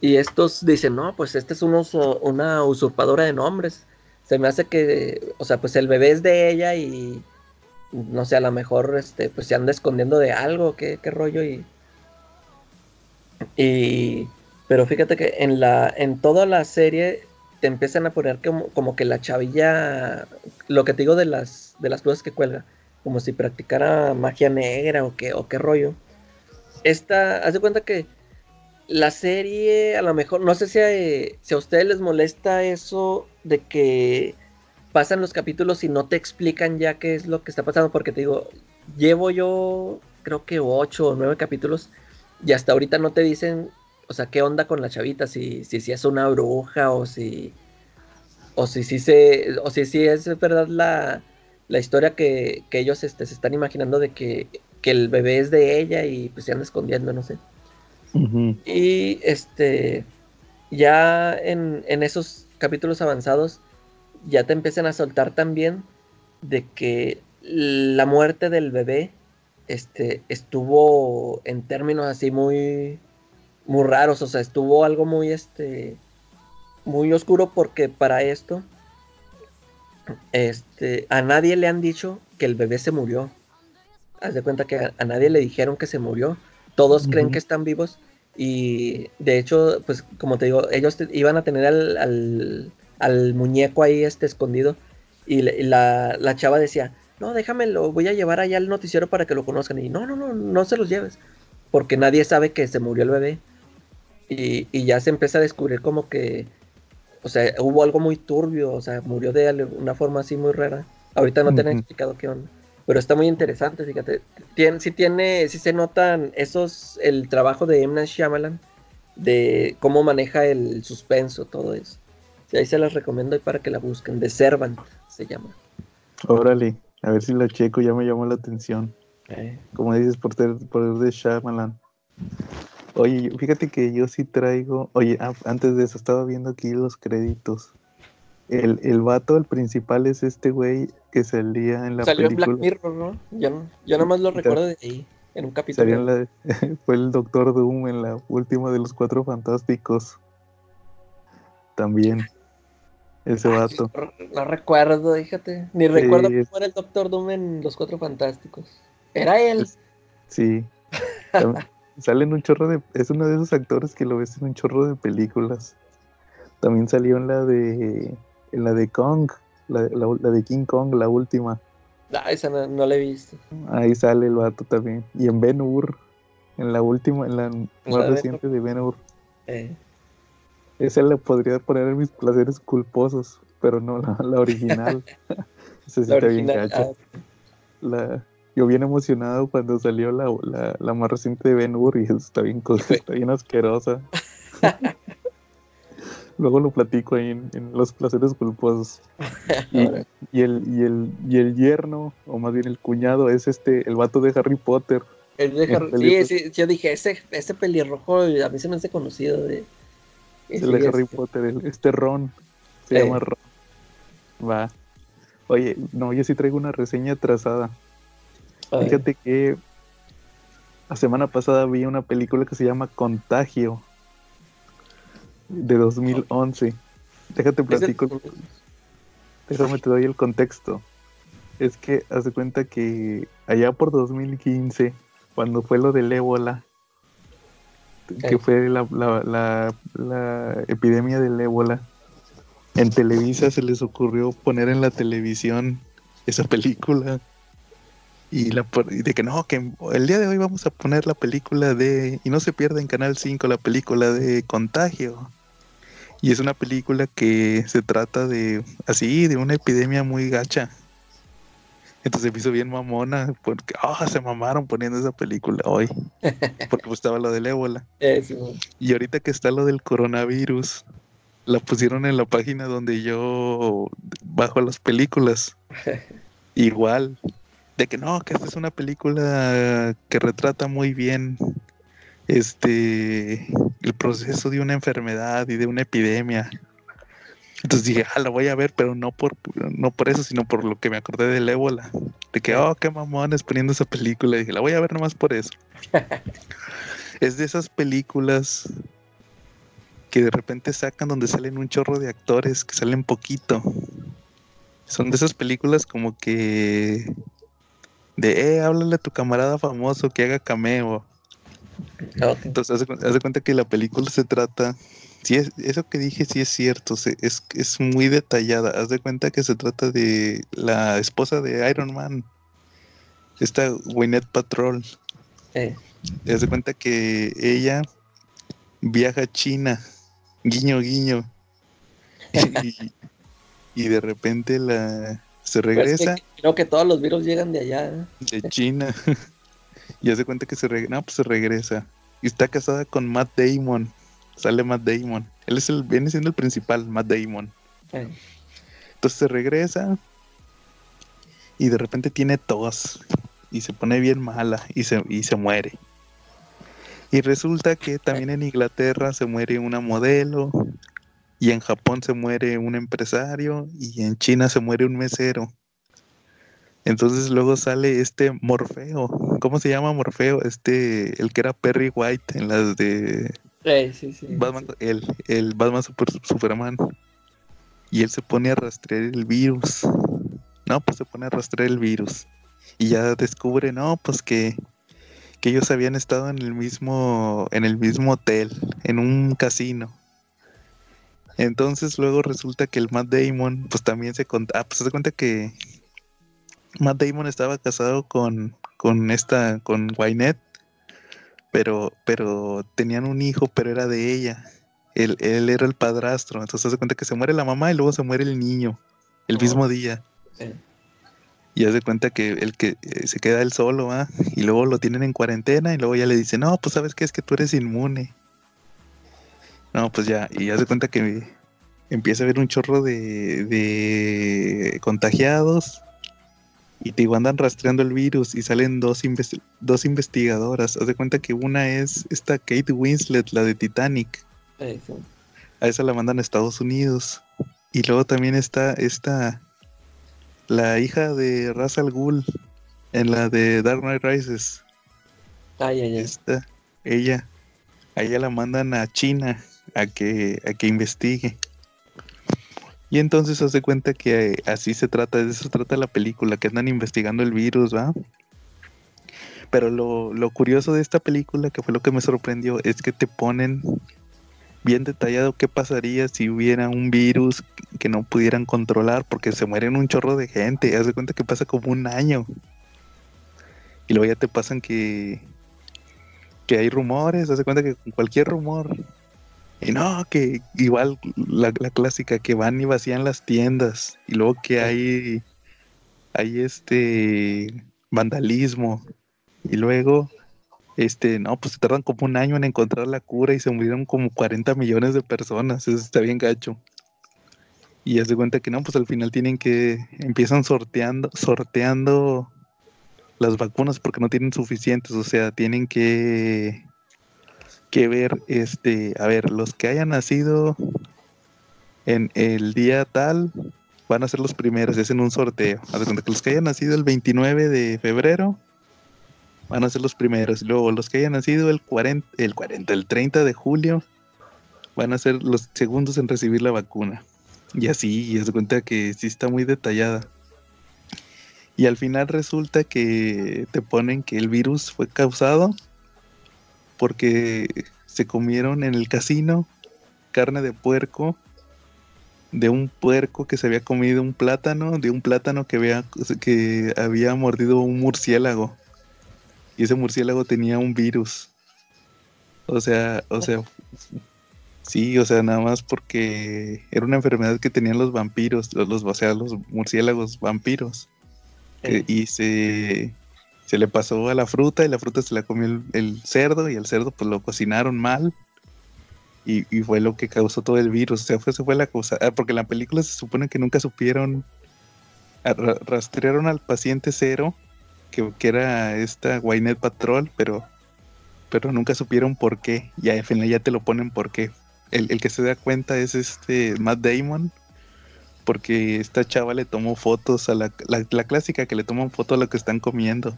Y estos dicen, no, pues este es una usurpadora de nombres. Se me hace que, o sea, pues el bebé es de ella y no sé, a lo mejor este, pues se anda escondiendo de algo, qué, qué rollo y... Y... Pero fíjate que en la en toda la serie te empiezan a poner como, como que la chavilla, lo que te digo de las, de las cosas que cuelga, como si practicara magia negra o qué, o qué rollo. Esta, haz de cuenta que la serie, a lo mejor, no sé si a, si a ustedes les molesta eso de que pasan los capítulos y no te explican ya qué es lo que está pasando, porque te digo, llevo yo creo que ocho o nueve capítulos y hasta ahorita no te dicen, o sea, qué onda con la chavita, si, si, si es una bruja o si, o si, si, se, o si, si es verdad la, la historia que, ellos este, se están imaginando de que, el bebé es de ella y pues se anda escondiendo, no sé. Y este, ya en, esos capítulos avanzados, ya te empiezan a soltar también de que la muerte del bebé este, estuvo en términos así muy, muy raros, o sea, estuvo algo muy, este, muy oscuro porque para esto, este, a nadie le han dicho que el bebé se murió. Haz de cuenta que a, nadie le dijeron que se murió. Todos creen que están vivos y de hecho, pues como te digo, ellos iban a tener al, al, muñeco ahí este escondido y la, la, chava decía, no, déjame, lo voy a llevar allá al noticiero para que lo conozcan. Y no, no, no, no se los lleves. Porque nadie sabe que se murió el bebé. Y, y ya se empieza a descubrir como que, o sea, hubo algo muy turbio, o sea, murió de una forma así muy rara. Ahorita no te han explicado qué onda. Pero está muy interesante, fíjate. Tiene, sí tiene, sí se notan esos, el trabajo de M. Shyamalan, de cómo maneja el suspenso, todo eso. Sí, ahí se las recomiendo y para que la busquen. De Servant se llama. Órale, a ver si la checo, ya me llamó la atención. Eh. Como dices, por por de Shyamalan. Oye, fíjate que yo sí traigo. Oye, ah, antes de eso, estaba viendo aquí los créditos. El, el vato, el principal, es este güey que salía en la Salió en Black Mirror, ¿no? Yo, yo nomás lo recuerdo de ahí, en un capítulo. *laughs* fue el Doctor Doom en la última de los Cuatro Fantásticos. También. Ese vato. No, recuerdo, fíjate. Ni recuerdo cómo era el Doctor Doom en Los Cuatro Fantásticos. Era él. Sí. *laughs* Sale un chorro de. Es uno de esos actores que lo ves en un chorro de películas. También salió en la de. En la de Kong. La, de King Kong, la última. Ah, esa no, la he visto. Ahí sale el vato también. Y en Ben Hur. En la última, en la más reciente de Ben Hur. Eh. Esa la podría poner en mis placeres culposos, pero no la, original. *laughs* Esa sí está bien gacha. Ah. La, yo bien emocionado cuando salió la, la, la más reciente de Ben Hur y está bien, está bien asquerosa. *laughs* Luego lo platico ahí en, los placeres culposos. Y, el, y, el, y el yerno, o más bien el cuñado, es este, el vato de Harry Potter. El de Harry, sí, sí, yo dije, ese, ese pelirrojo a mí se me hace conocido de... El de Harry Potter, este Ron. Se llama Ron. Va. Oye, no, yo sí traigo una reseña atrasada. Fíjate que la semana pasada vi una película que se llama Contagio de 2011. Déjate platico. Déjame te doy el contexto. Es que hace cuenta que allá por 2015, cuando fue lo del ébola, que fue la, la, la, epidemia del ébola, en Televisa se les ocurrió poner en la televisión esa película. Y, la, y de que no, que el día de hoy vamos a poner la película de, y no se pierda en Canal 5 la película de Contagio. Y es una película que se trata de, así, de una epidemia muy gacha. Entonces me hizo bien mamona, porque, ah, se mamaron poniendo esa película hoy. *laughs* Porque pues estaba lo del ébola. Y ahorita que está lo del coronavirus, la pusieron en la página donde yo bajo las películas. *laughs* Igual. De que no, que esta es una película que retrata muy bien este el proceso de una enfermedad y de una epidemia. Entonces dije, ah, la voy a ver, pero no por, no por eso, sino por lo que me acordé del ébola. De que, oh, qué mamones poniendo esa película. Y dije, la voy a ver nomás por eso. *laughs* es de esas películas que de repente sacan donde salen un chorro de actores que salen poquito. Son de esas películas como que de, eh, háblale a tu camarada famoso que haga cameo. Entonces, haz de, cuenta que la película se trata, si es, eso que dije sí es cierto, es, es muy detallada. Haz de cuenta que se trata de la esposa de Iron Man, esta Gwyneth Patrol. Haz de cuenta que ella viaja a China, guiño, guiño. *laughs* y, de repente la se regresa. creo que todos los virus llegan de allá. ¿eh? De China. *laughs* Y hace cuenta que se, no, pues se regresa. Y está casada con Matt Damon. Sale Matt Damon. Él es el, viene siendo el principal, Matt Damon. Entonces se regresa. Y de repente tiene tos. Y se pone bien mala. Y se, y se muere. Y resulta que también en Inglaterra se muere una modelo. Y en Japón se muere un empresario. Y en China se muere un mesero. Entonces luego sale este Morfeo. ¿Cómo se llama Morfeo? Este, el que era Perry White en las de Sí, sí, sí. Batman, El, el Batman Super, Superman. Y él se pone a rastrear el virus. No, pues se pone a rastrear el virus. Y ya descubre, no, pues que, que ellos habían estado en el mismo, en el mismo hotel, en un casino. Entonces luego resulta que el Matt Damon, pues también se cuenta, ah, pues se cuenta que Matt Damon estaba casado con, con esta, con Wynette, pero, pero tenían un hijo, pero era de ella. Él, él era el padrastro, entonces se cuenta que se muere la mamá y luego se muere el niño, el mismo día. Y hace cuenta que el que eh, se queda él solo, ¿ah? Y luego lo tienen en cuarentena y luego ya le dicen, no, pues sabes qué es que tú eres inmune. No, pues ya, y hace cuenta que empieza a haber un chorro de, de contagiados y te andan rastreando el virus y salen dos, dos investigadoras. Haz de cuenta que una es esta Kate Winslet, la de Titanic. A esa la mandan a Estados Unidos. Y luego también está esta, la hija de Ra's al Ghul, en la de Dark Knight Rises. Ay, ay, ay. Esta, ella, a ella la mandan a China a que, a que investigue. Y entonces hace cuenta que así se trata, de eso trata la película, que andan investigando el virus, ¿va? Pero lo, lo curioso de esta película, que fue lo que me sorprendió, es que te ponen bien detallado qué pasaría si hubiera un virus que no pudieran controlar, porque se mueren un chorro de gente, haz de cuenta que pasa como un año. Y luego ya te pasan que, que hay rumores, haz de cuenta que cualquier rumor y no, que igual la, clásica, que van y vacían las tiendas. Y luego que hay, hay este vandalismo. Y luego, este, no, pues se tardan como un año en encontrar la cura y se murieron como 40 millones de personas. Eso está bien gacho. Y ya se cuenta que no, pues al final tienen que, empiezan sorteando, sorteando las vacunas porque no tienen suficientes. O sea, tienen que que ver, este, a ver, los que hayan nacido en el día tal van a ser los primeros, es en un sorteo. A ver, los que hayan nacido el 29 de febrero van a ser los primeros. Luego los que hayan nacido el 40, el 40, el 30 de julio van a ser los segundos en recibir la vacuna. Y así, y se cuenta que sí está muy detallada. Y al final resulta que te ponen que el virus fue causado porque se comieron en el casino carne de puerco, de un puerco que se había comido un plátano, de un plátano que había, que había mordido un murciélago. Y ese murciélago tenía un virus. O sea, o sea, sí, o sea, nada más porque era una enfermedad que tenían los vampiros, los, o sea, los murciélagos vampiros. Eh, y se, se le pasó a la fruta y la fruta se la comió el, cerdo y el cerdo pues lo cocinaron mal y, fue lo que causó todo el virus. O sea, fue, fue la causa. Ah, porque en la película se supone que nunca supieron, rastrearon al paciente cero, que, era esta Waynet Patrol, pero, pero nunca supieron por qué. Y al final ya te lo ponen por qué. El, que se da cuenta es este Matt Damon porque esta chava le tomó fotos a la, la, clásica que le toman fotos a lo que están comiendo.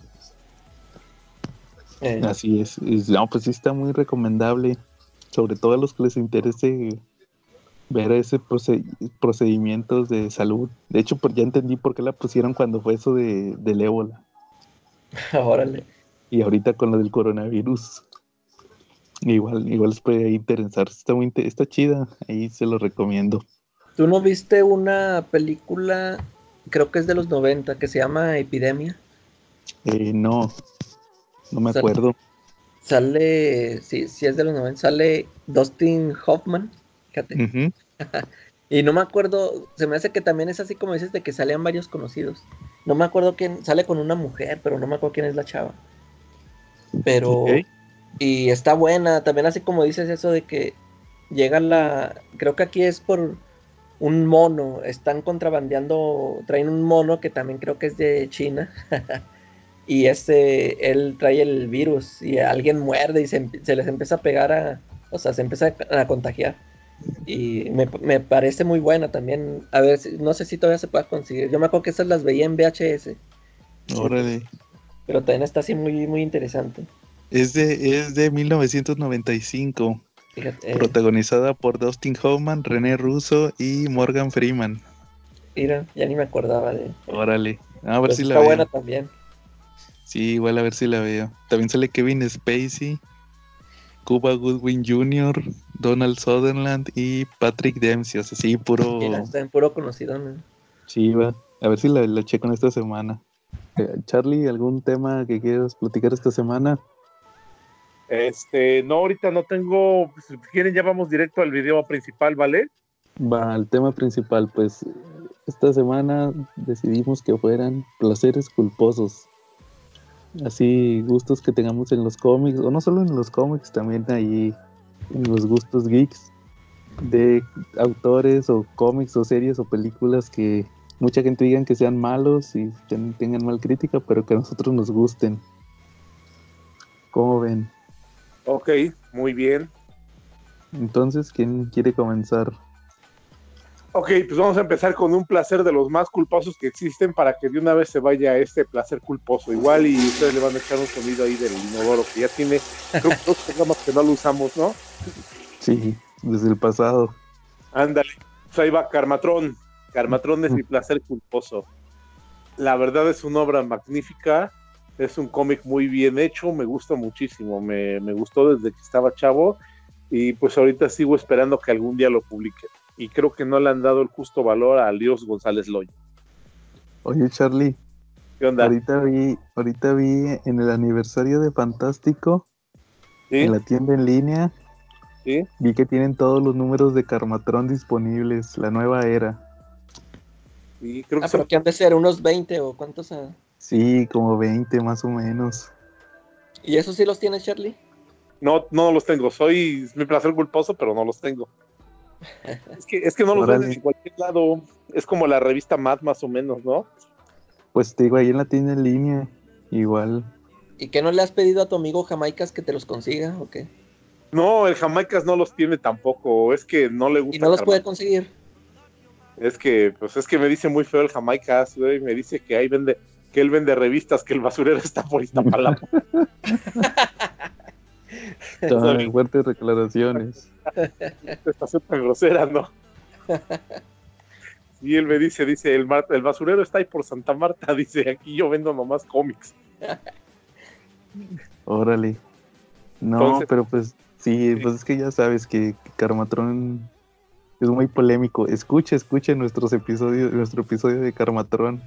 Eh. Así es. No, pues sí está muy recomendable. Sobre todo a los que les interese ver ese procedimientos de salud. De hecho, pues ya entendí por qué la pusieron cuando fue eso de, del ébola. *laughs* Órale. Y ahorita con lo del coronavirus. Igual, igual les puede interesar. Está muy está chida. Ahí se lo recomiendo. ¿Tú no viste una película, creo que es de los 90, que se llama Epidemia? Eh, no. No me acuerdo. Sale, sí, sí es de los 90, sale Dustin Hoffman, fíjate. *laughs* y no me acuerdo, se me hace que también es así como dices de que salían varios conocidos. No me acuerdo quién, sale con una mujer, pero no me acuerdo quién es la chava. Pero, y está buena, también así como dices eso de que llega la, creo que aquí es por un mono, están contrabandeando, traen un mono que también creo que es de China. *laughs* y ese, él trae el virus y alguien muerde y se, les empieza a pegar a, o sea, se empieza a, contagiar. Y me, parece muy buena también. A ver, no sé si todavía se puede conseguir. Yo me acuerdo que esas las veía en VHS. Órale. Pero también está así muy, muy interesante. Es de, es de 1995. Fíjate, eh, protagonizada por Dustin Hoffman, René Russo y Morgan Freeman. mira, ya ni me acordaba de. Órale, a ver Pues si la está buena también. Sí, igual a ver si la veo. También sale Kevin Spacey, Cuba Goodwin Jr., Donald Sutherland y Patrick Dempsey. O sea, sí, puro. Está en puro conocido, ¿no? Sí, va. A ver si la, la checo en esta semana. Eh, Charlie, ¿algún tema que quieras platicar esta semana? Este, no, ahorita no tengo. pues, Si quieren, ya vamos directo al video principal, ¿vale? Va, al tema principal, pues esta semana decidimos que fueran placeres culposos. Así, gustos que tengamos en los cómics, o no solo en los cómics, también ahí en los gustos geeks de autores o cómics o series o películas que mucha gente digan que sean malos y ten- tengan mal crítica, pero que a nosotros nos gusten. ¿Cómo ven? Ok, muy bien. Entonces, ¿quién quiere comenzar? Ok, pues vamos a empezar con un placer de los más culposos que existen para que de una vez se vaya este placer culposo. Igual y ustedes le van a echar un sonido ahí del inodoro que ya tiene creo que dos programas que no lo usamos, ¿no? Sí, desde el pasado. Ándale. Pues ahí va Carmatrón. Carmatrón es mi placer culposo. La verdad es una obra magnífica. Es un cómic muy bien hecho. Me gusta muchísimo. Me, me gustó desde que estaba chavo. Y pues ahorita sigo esperando que algún día lo publique. Y creo que no le han dado el justo valor a Dios González Loy. Oye, Charlie, ¿Qué onda? ahorita vi, ahorita vi en el aniversario de Fantástico, ¿Sí? en la tienda en línea, ¿Sí? vi que tienen todos los números de Carmatrón disponibles, la nueva era. Y creo que Ah, son- pero que han de ser unos 20 o cuántos. ah? Sí, como 20 más o menos. ¿Y esos sí los tienes, Charlie? no, no los tengo. Soy mi placer culposo, pero no los tengo. Es que, es que no los venden en cualquier lado. Es como la revista Mad, más o menos, ¿no? Pues te digo, ahí en la tienda en línea, igual. ¿Y qué no le has pedido a tu amigo Jamaicas que te los consiga o qué? No, el Jamaicas no los tiene tampoco. Es que no le gusta. ¿Y no los puede conseguir? Es que, pues es que me dice muy feo el Jamaicas, güey. Me dice que ahí vende, que él vende revistas, que el basurero *laughs* está por Iztapalapa. *laughs* Ay, fuertes declaraciones. estación tan grosera, ¿no? *laughs* Y él me dice, dice, el, mar- el basurero está ahí por Santa Marta, *laughs* dice, aquí yo vendo nomás cómics. *laughs* Órale. No, Entonces- pero pues sí, Sí. pues es que ya sabes que Carmatrón es muy polémico. Escucha, escucha nuestros episodios, nuestro episodio de Carmatrón.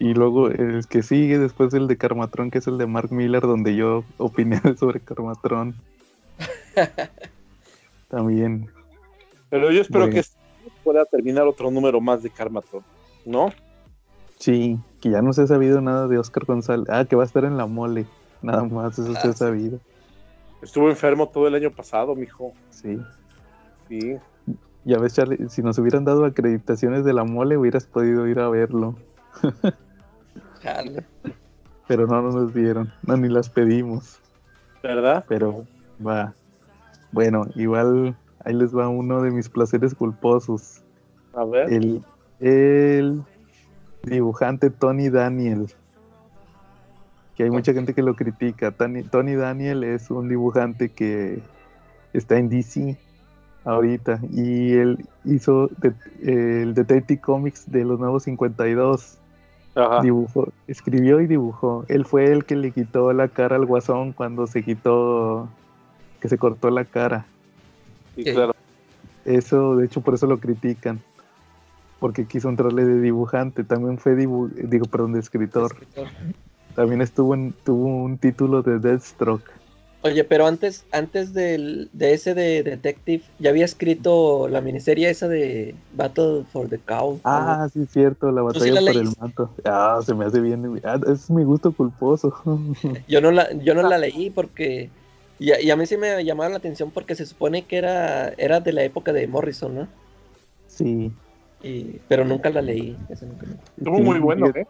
Y luego el que sigue después del de Carmatrón, que es el de Mark Miller, donde yo opiné *laughs* sobre Carmatrón. *laughs* También. Pero yo espero Bueno. que este pueda terminar otro número más de Karmatron, ¿no? Sí, que ya no se ha sabido nada de Oscar González. Ah, que va a estar en la mole. Nada más, eso se Ah, ha sí. sabido. Estuvo enfermo todo el año pasado, mijo. Sí. Sí. Ya ves, Charlie, si nos hubieran dado acreditaciones de la mole, hubieras podido ir a verlo. *laughs* Pero no nos dieron, no, ni las pedimos. ¿Verdad? Pero va. Bueno, igual ahí les va uno de mis placeres culposos. A ver. El, el dibujante Tony Daniel. Que hay mucha gente que lo critica. Tony, Tony Daniel es un dibujante que está en DC ahorita. Y él hizo de- el Detective Comics de los nuevos 52 Ajá. dibujó, escribió y dibujó. Él fue el que le quitó la cara al guasón cuando se quitó, que se cortó la cara. Sí, claro. Eso, de hecho, por eso lo critican. Porque quiso entrarle de dibujante. También fue, dibu- digo, perdón, de escritor. Escritor. También estuvo en, tuvo un título de Deathstroke. Oye, pero antes, antes del, de ese de Detective, ya había escrito la miniserie esa de Battle for the Cow. Ah, sí, cierto, la ¿Tú sí batalla la por el manto. Ah, se me hace bien. ah, es mi gusto culposo. *laughs* Yo no la, yo no la leí porque. Y a, y a mí sí me llamaba la atención porque se supone que era, era de la época de Morrison, ¿no? sí. Y, pero nunca la leí. ese nunca Estuvo Sí, muy bueno. ¿eh?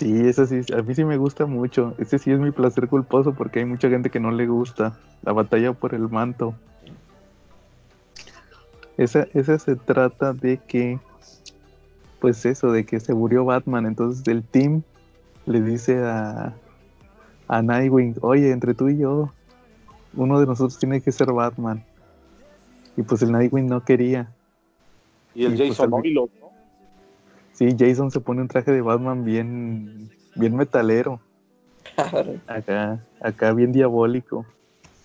Sí, eso sí, a mí sí me gusta mucho. Ese sí es mi placer culposo porque hay mucha gente que no le gusta. La batalla por el manto. Esa, esa se trata de que, pues eso, de que se murió Batman. Entonces el team le dice a, a Nightwing, oye, entre tú y yo, uno de nosotros tiene que ser Batman. Y pues el Nightwing no quería. Y el Y pues Jason Momoa, ¿no? Sí, Jason se pone un traje de Batman bien, bien metalero. Acá, acá bien diabólico.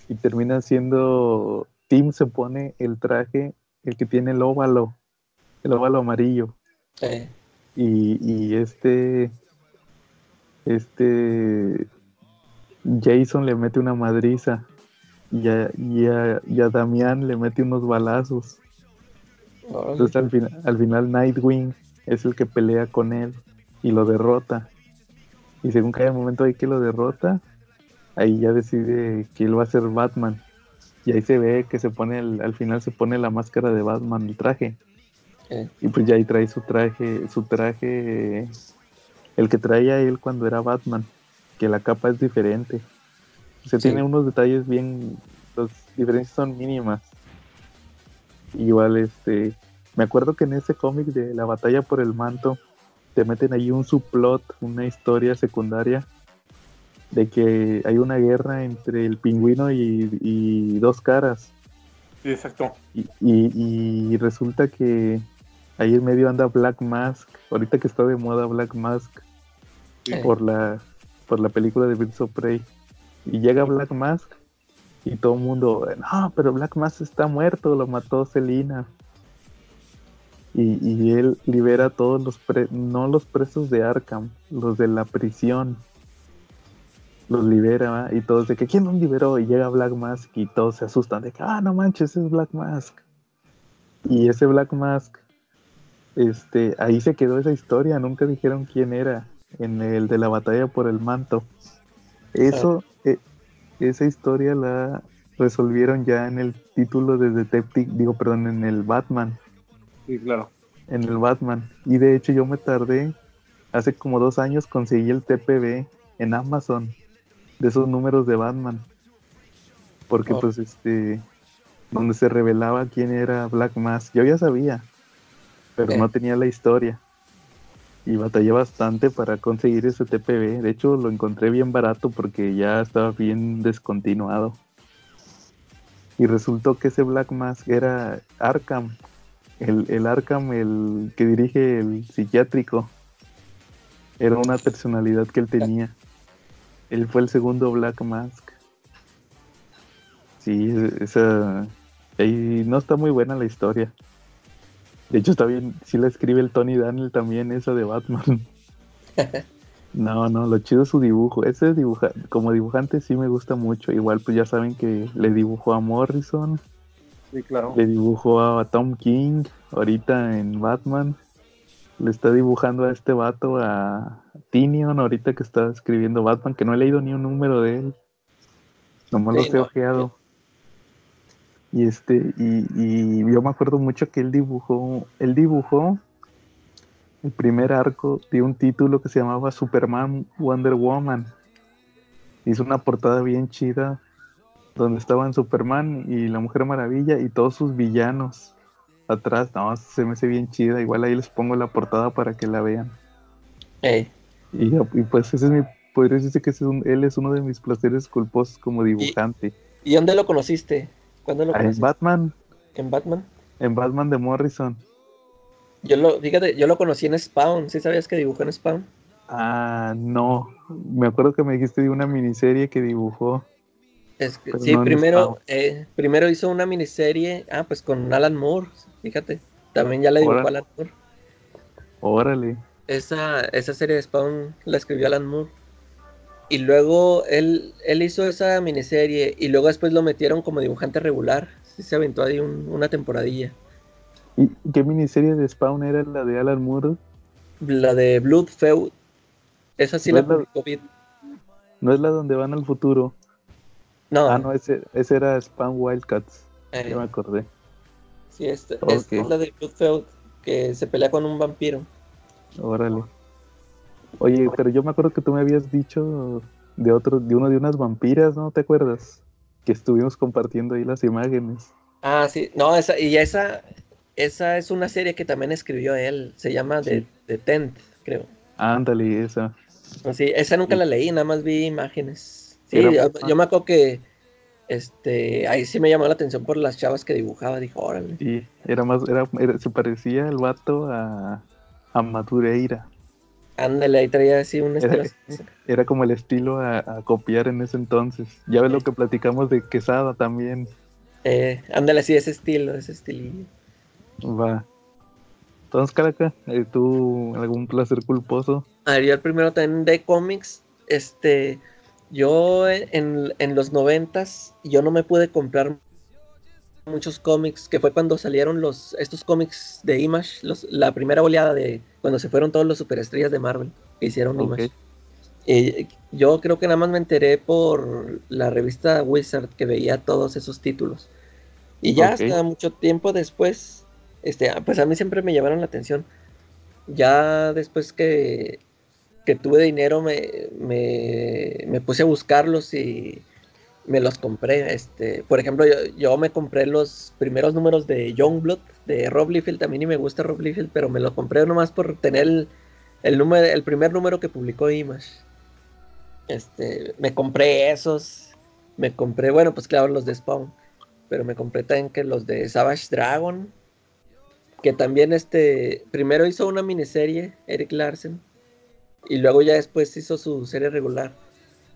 Y termina siendo. Tim se pone el traje, el que tiene el óvalo, el óvalo amarillo. Y, y este. Este. Jason le mete una madriza. Y a, y a, y a Damián le mete unos balazos. Entonces al, fin- al final Nightwing es el que pelea con él y lo derrota. Y según cada momento ahí que lo derrota, ahí ya decide que él va a ser Batman. Y ahí se ve que se pone, el- al final se pone la máscara de Batman, el traje. Eh, Y pues ya ahí trae su traje, su traje, el que traía él cuando era Batman, que la capa es diferente. Se Sí. tiene unos detalles bien, las diferencias son mínimas. Igual este, me acuerdo que en ese cómic de la batalla por el manto, te meten ahí un subplot, una historia secundaria de que hay una guerra entre el pingüino y, y dos caras. Sí, exacto. Y, y- y resulta que ahí en medio anda Black Mask, ahorita que está de moda Black Mask por la por la película de Birds of Prey. Y llega Black Mask y todo el mundo, no, pero Black Mask está muerto, lo mató Selina. Y, y él libera a todos los, pre- no los presos de Arkham, los de la prisión. Los libera y todos de que, ¿quién los liberó? Y llega Black Mask y todos se asustan de que, ah, no manches, es Black Mask. Y ese Black Mask, este, ahí se quedó esa historia, nunca dijeron quién era en el de la batalla por el manto. Eso, eh, esa historia la resolvieron ya en el título de Detective, digo, perdón, en el Batman, Sí, claro. en el Batman. Y de hecho yo me tardé, hace como dos años conseguí el TPB en Amazon de esos números de Batman. Porque Oh. pues este, donde se revelaba quién era Black Mask, yo ya sabía, pero Eh. no tenía la historia. Y batallé bastante para conseguir ese TPB. De hecho, lo encontré bien barato porque ya estaba bien descontinuado. Y resultó que ese Black Mask era Arkham. El, el Arkham, el que dirige el psiquiátrico. Era una personalidad que él tenía. Él fue el segundo Black Mask. Sí, esa. Ahí no está muy buena la historia. De hecho, está bien. Sí la escribe el Tony Daniel también, esa de Batman. *laughs* No, no, lo chido es su dibujo. Ese dibuja, como dibujante sí me gusta mucho. Igual, pues ya saben que le dibujó a Morrison, Sí, claro. le dibujó a Tom King, ahorita en Batman. Le está dibujando a este vato, a Tinion, ahorita que está escribiendo Batman, que no he leído ni un número de él. Nomás Sí, los he no. ojeado. Y este, y, y yo me acuerdo mucho que él dibujó, él dibujó el primer arco de un título que se llamaba Superman Wonder Woman. Hizo una portada bien chida donde estaban Superman y la Mujer Maravilla y todos sus villanos atrás. No, se me hace bien chida. Igual ahí les pongo la portada para que la vean. eh, Y, y pues ese es mi, podría decirse que ese es un- él es uno de mis placeres culposos como dibujante. ¿Y dónde lo conociste? ¿Cuándo lo Ah, en conociste? Batman, ¿En Batman? en Batman de Morrison. Yo lo, fíjate, yo lo conocí en Spawn. ¿Sí sabías que dibujó en Spawn? Ah, no. Me acuerdo que me dijiste de una miniserie que dibujó. Es que- Pero sí, no primero, eh, primero hizo una miniserie, ah, pues con Alan Moore, fíjate. También ya la dibujó Órale. Alan Moore. Órale. Esa, esa serie de Spawn la escribió Alan Moore. Y luego él, él hizo esa miniserie y luego después lo metieron como dibujante regular. Sí, se aventó ahí un- una temporadilla. ¿Y qué miniserie de Spawn era la de Alan Moore? La de Blood Feud. Esa sí ¿No la es la- publicó Vid. No es la donde van al futuro. No, Ah, no, ese, ese era Spawn Wildcats. eh, Ya me acordé. sí, esta, es la de Blood Feud, que se pelea con un vampiro. Órale. Oye, pero yo me acuerdo que tú me habías dicho de otro, de uno de unas vampiras, ¿no? ¿Te acuerdas? Que estuvimos compartiendo ahí las imágenes. Ah, sí, no, esa, y esa, esa es una serie que también escribió él. Se llama The, Sí. The Tent, creo. Ándale, esa. Sí, esa nunca Sí. la leí, nada más vi imágenes. Sí, Era yo, me acuerdo que, Este, ahí sí me llamó la atención por las chavas que dibujaba, dijo, órale. Sí, era más, era, se parecía el vato a, a Madureira. Ándale, ahí traía así un estilo. Era, *laughs* como el estilo a, copiar en ese entonces. Ya ves lo que platicamos de Quesada también. Eh, ándale, sí, ese estilo, ese estilillo. Va. Entonces, Caraca, eh, ¿tú algún placer culposo? A ver, yo el primero también de cómics, este, yo en, en los noventas, yo no me pude comprar muchos cómics, que fue cuando salieron los estos cómics de Image, la primera oleada de cuando se fueron todos los superestrellas de Marvel que hicieron Image. Y yo creo que nada más me enteré por la revista Wizard que veía todos esos títulos. Y ya hasta mucho tiempo después, este, pues a mí siempre me llamaron la atención. Ya después que, que tuve dinero me, me, me puse a buscarlos y me los compré. Este, por ejemplo, yo, me compré los primeros números de Youngblood, de Rob Liefeld. Mí ni me gusta Rob Liefeld, pero me lo compré nomás por tener el, número, el primer número que publicó Image. Este, me compré esos. Me compré, bueno, pues claro, los de Spawn. Pero me compré también que los de Savage Dragon. Que también este, primero hizo una miniserie, Eric Larsen. Y luego ya después hizo su serie regular.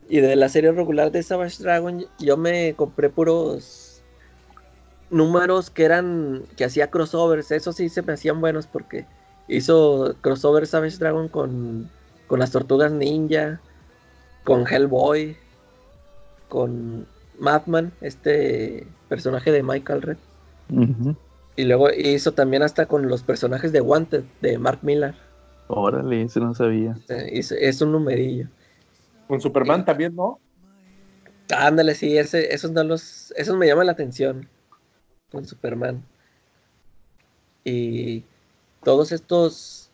Y de la serie regular de Savage Dragon, yo me compré puros números que eran. que hacía crossovers. Eso sí se me hacían buenos porque hizo crossover Savage Dragon con, con las tortugas ninja, con Hellboy, con Madman, este personaje de Michael Red. Y luego hizo también hasta con los personajes de Wanted, de Mark Millar. Órale, eso no sabía. es un numerillo. Con Superman también, ¿no? Ándale, sí, ese, esos no los, esos me llaman la atención. Con Superman. Y todos estos,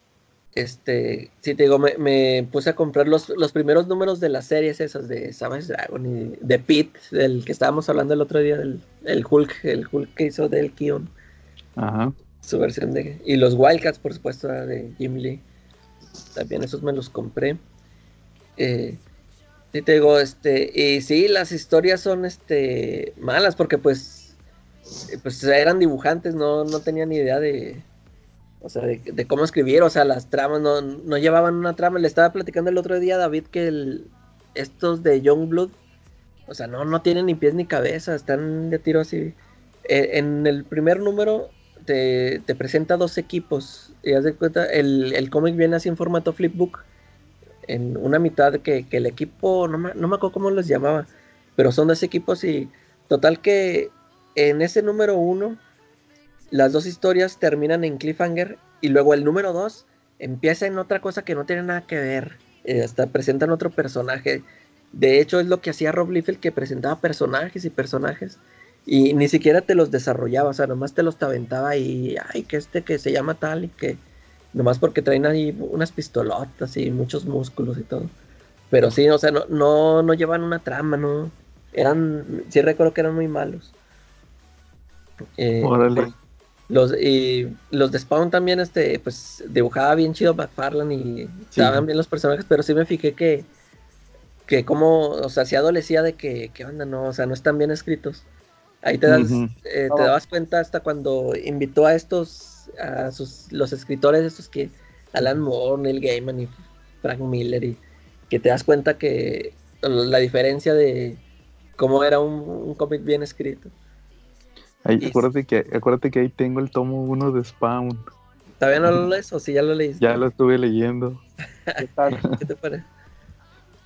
este, sí te digo, me, puse a comprar los, los, primeros números de las series esas de Savage Dragon y de Pete, del que estábamos hablando el otro día, del el Hulk, el Hulk que hizo del Kion. Ajá. Su versión de, y los Wildcats, por supuesto, de Jim Lee. También esos me los compré. Eh, Sí, te digo, este, y sí, las historias son este malas porque pues, pues eran dibujantes, no, no tenían ni idea de, o sea, de, cómo escribir, o sea, las tramas no, no, llevaban una trama. Le estaba platicando el otro día a David que estos de Youngblood, o sea, no, no tienen ni pies ni cabeza, están de tiro así. E, en el primer número te, presenta dos equipos, y haz de cuenta, el, el cómic viene así en formato flipbook en una mitad que, el equipo, no me, no me acuerdo cómo los llamaba, pero son dos equipos y total que en ese número uno las dos historias terminan en cliffhanger y luego el número dos empieza en otra cosa que no tiene nada que ver, eh, hasta presentan otro personaje. De hecho es lo que hacía Rob Liefeld que presentaba personajes y personajes y ni siquiera te los desarrollaba, o sea, nomás te los aventaba y, ay, que este que se llama tal y que Nomás porque traen ahí unas pistolotas y muchos músculos y todo. Pero sí, o sea, no, no, no llevan una trama, ¿no? Eran, sí recuerdo que eran muy malos. Eh, Órale. Los, y los de Spawn también, este, pues dibujaba bien chido McFarlane y estaban bien los personajes, pero sí me fijé que, que como, o sea, sí adolecía de que, ¿qué onda? No, o sea, no están bien escritos. Ahí te, das, eh, te dabas cuenta hasta cuando invitó a estos a sus, los escritores estos que Alan Moore, Neil Gaiman y Frank Miller y que te das cuenta que la diferencia de cómo era un, cómic bien escrito. acuérdate, que, acuérdate que ahí tengo el tomo 1 de Spawn. ¿Todavía no lo lees o si ya lo leíste? Ya lo estuve leyendo. *laughs* ¿Qué, te parece?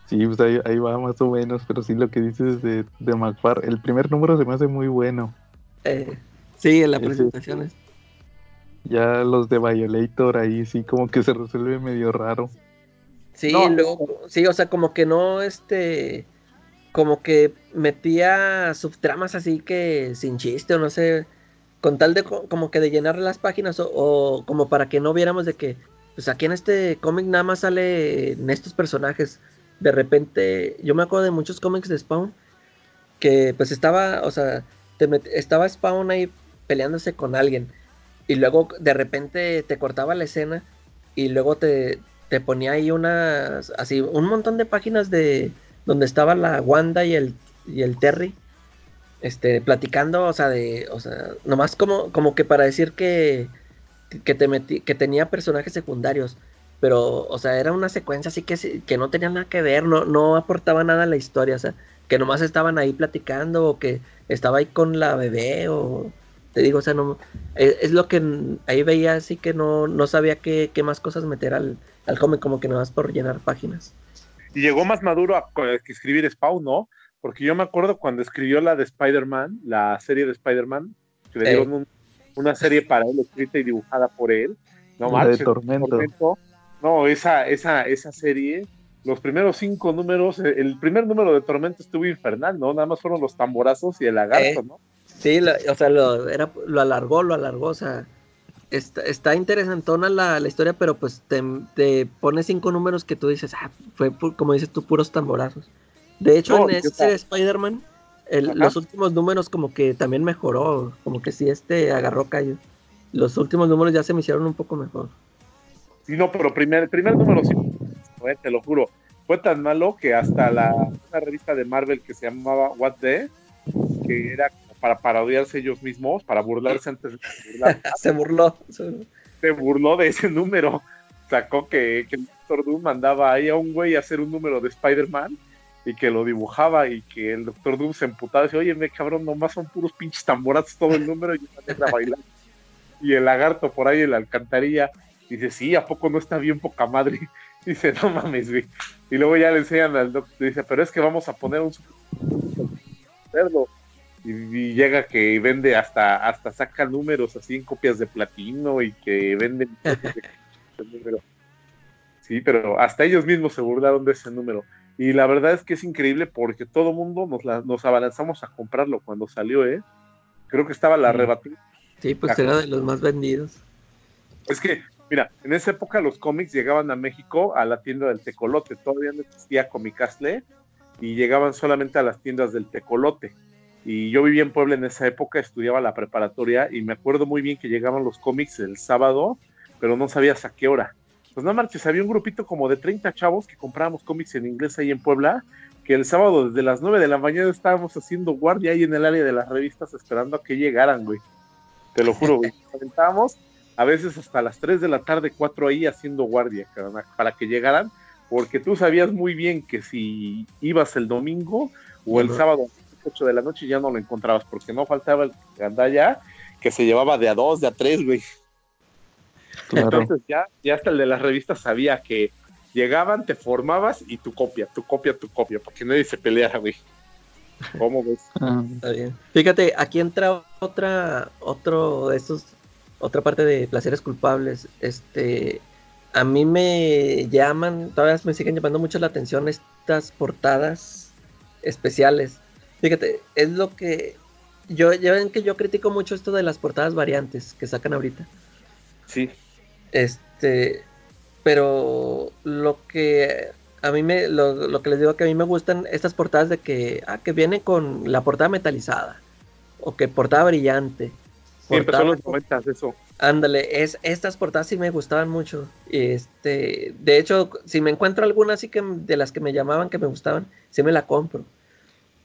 Sí, pues ahí, va más o menos, pero sí lo que dices de, de McFar, el primer número se me hace muy bueno. Eh, sí, en la presentación es. Ya los de Violator ahí sí como que se resuelve medio raro. Sí, luego, sí, o sea, como que no, este, como que metía subtramas así que sin chiste o no sé, con tal de como que de llenar las páginas o, como para que no viéramos de que, pues aquí en este cómic nada más sale en estos personajes. De repente, yo me acuerdo de muchos cómics de Spawn que pues estaba, o sea, estaba Spawn ahí peleándose con alguien y luego de repente te cortaba la escena y luego te, te ponía ahí unas, así, un montón de páginas de donde estaba la Wanda y el, y el Terry. este, platicando, o sea, de, o sea, nomás como, como que para decir que, que te metí, que tenía personajes secundarios, pero, o sea, era una secuencia así que, que no tenía nada que ver, no, no aportaba nada a la historia, o sea, que nomás estaban ahí platicando, o que estaba ahí con la bebé, o te digo, o sea, no, es, es lo que ahí veía así que no, no sabía qué, qué más cosas meter al, al cómic, como que nomás por llenar páginas. Y llegó más maduro a que escribir Spawn, ¿no? Porque yo me acuerdo cuando escribió la de Spider-Man, la serie de Spider-Man, que le dieron un, una serie para él escrita y dibujada por él. No La de Tormento. No, esa, esa, esa serie, los primeros cinco números, el primer número de Tormento estuvo infernal, ¿no? Nada más fueron los tamborazos y el lagarto, Eh, ¿no? Sí, lo- o sea, lo, era, lo alargó, lo alargó, o sea, está, está interesantona la, la historia, pero pues te, te pone cinco números que tú dices, ah, fue pu- como dices tú, puros tamborazos. De hecho, No, en este Spider-Man, los últimos números como que también mejoró, como que sí, este agarró callo. Los últimos números ya se me hicieron un poco mejor. Sí, no, pero primer, el primer número sí, eh, te lo juro, fue tan malo que hasta la una revista de Marvel que se llamaba What The, que era para parodiarse ellos mismos, para burlarse antes de burlar, *laughs* se burló. se- se burló de ese número. Sacó que, que el Doctor Doom mandaba ahí a un güey a hacer un número de Spider-Man y que lo dibujaba y que el Doctor Doom se emputaba y decía, oye, me cabrón, nomás son puros pinches tamborazos todo el número y una negra bailando. Y el lagarto por ahí en la alcantarilla dice, sí, ¿a poco no está bien poca madre? *laughs* Dice, no mames, güey. Y luego ya le enseñan al doctor, dice, pero es que vamos a poner un cerdo. Y, y llega que vende hasta, hasta saca números así en copias de platino y que venden *laughs* número. Sí, pero hasta ellos mismos se burlaron de ese número. Y la verdad es que es increíble porque todo mundo nos, la- nos abalanzamos a comprarlo cuando salió, ¿eh? Creo que estaba la rebatida. Sí, pues era de los más vendidos. Es que, mira, en esa época los cómics llegaban a México a la tienda del Tecolote. Todavía no existía Comicastle y llegaban solamente a las tiendas del Tecolote. Y yo vivía en Puebla en esa época, estudiaba la preparatoria y me acuerdo muy bien que llegaban los cómics el sábado, pero no sabías a qué hora. Pues no marches, había un grupito como de 30 chavos que comprábamos cómics en inglés ahí en Puebla, que el sábado desde las 9 de la mañana estábamos haciendo guardia ahí en el área de las revistas esperando a que llegaran, güey. Te lo juro, güey. Nos a veces hasta las 3 de la tarde, 4 ahí haciendo guardia, para que llegaran, porque tú sabías muy bien que si ibas el domingo o el Ajá. sábado a las 8 de la noche ya no lo encontrabas, porque no faltaba el gandalla que se llevaba de a dos, de a tres, güey. Claro. Entonces ya, ya hasta el de las revistas sabía que llegaban, te formabas y tu copia, tu copia, tu copia, para que nadie se peleara, güey. ¿Cómo ves? Ah, Está bien. Fíjate, aquí entra otra, otro de estos, otra parte de placeres culpables. Este, a mí me llaman, todavía me siguen llamando mucho la atención estas portadas especiales. Fíjate, es lo que yo, ya ven que yo critico mucho esto de las portadas variantes que sacan ahorita. Sí, Este, pero lo que a mí me, lo, lo que les digo que a mí me gustan estas portadas de que, ah, que viene con la portada metalizada, o que portada brillante. Sí empezó en los con- 90 eso. Ándale, es, estas portadas sí me gustaban mucho. Este, de hecho, si me encuentro alguna así que de las que me llamaban, que me gustaban, sí me la compro.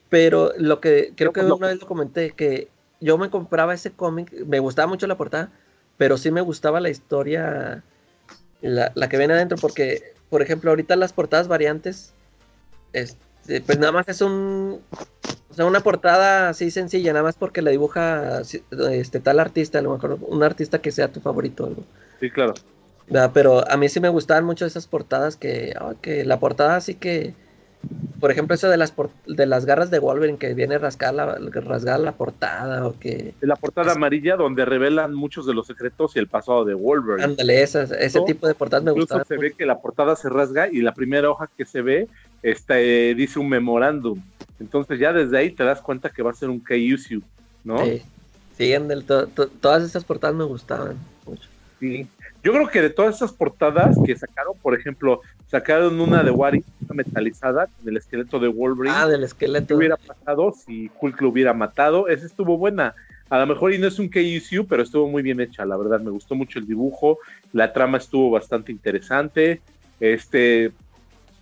Pero lo que creo que Lo- una vez lo comenté, que yo me compraba ese cómic, me gustaba mucho la portada, pero sí me gustaba la historia, la, la que viene adentro, porque, por ejemplo, ahorita las portadas variantes, este, pues nada más es un, o sea, una portada así sencilla, nada más porque la dibuja este tal artista, a lo mejor un artista que sea tu favorito, algo. Sí, claro. ¿verdad? Pero a mí sí me gustaban mucho esas portadas que, ah, que la portada así que, por ejemplo, eso de las de las garras de Wolverine que viene rasgada la, rasgada la portada o que, la portada Es- amarilla donde revelan muchos de los secretos y el pasado de Wolverine. ándale, esas, ese No, tipo de portadas me Incluso gustaban. se ve que la portada se rasga y la primera hoja que se ve está, eh, dice un memorándum. Entonces ya desde ahí te das cuenta que va a ser un KUSU, ¿no? Sí, sí, ándale, to- to- todas esas portadas me gustaban mucho. Sí. Yo creo que de todas esas portadas que sacaron, por ejemplo, sacaron una de Wari, una metalizada, con el esqueleto de Wolverine. Ah, del ¿Qué esqueleto. hubiera pasado si Hulk lo hubiera matado? Esa estuvo buena. A lo mejor y no es un KUSU, pero estuvo muy bien hecha, la verdad. Me gustó mucho el dibujo, la trama estuvo bastante interesante. Este,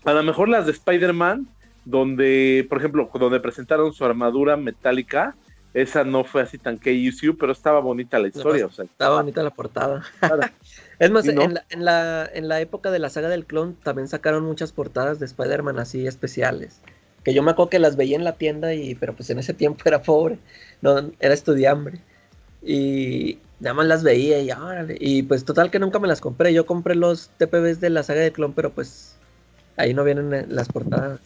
a lo mejor las de Spider-Man, donde, por ejemplo, donde presentaron su armadura metálica, esa no fue así tan KUCU, pero estaba bonita la historia. o sea, estaba bonita la portada. *laughs* es más, en, la, en, la, en, la, época de la saga del clon también sacaron muchas portadas de Spider-Man así especiales. Que yo me acuerdo que las veía en la tienda, y pero pues en ese tiempo *laughs* era pobre, no era estudiambre. Y nada más las veía y órale. Y pues total que nunca me las compré. Yo compré los TPBs de la saga del clon, pero pues ahí no vienen las portadas.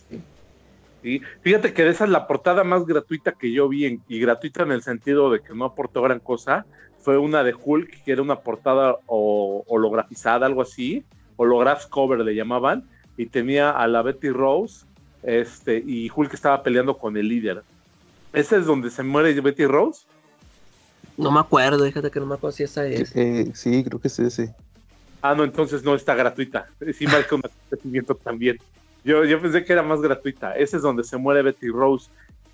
¿sí? Fíjate que esa es la portada más gratuita que yo vi, y gratuita en el sentido de que no aportó gran cosa. Fue una de Hulk, que era una portada holografizada, algo así, holograph cover le llamaban, y tenía a la Betty Rose, este, y Hulk estaba peleando con el líder. ¿Ese es donde se muere Betty Rose? No me acuerdo, fíjate que no me acuerdo si esa es. Eh, sí, creo que es ese. Ah, no, entonces no está gratuita. Sí marca un acontecimiento también. Yo, yo pensé que era más gratuita. Ese es donde se muere Betty Rose.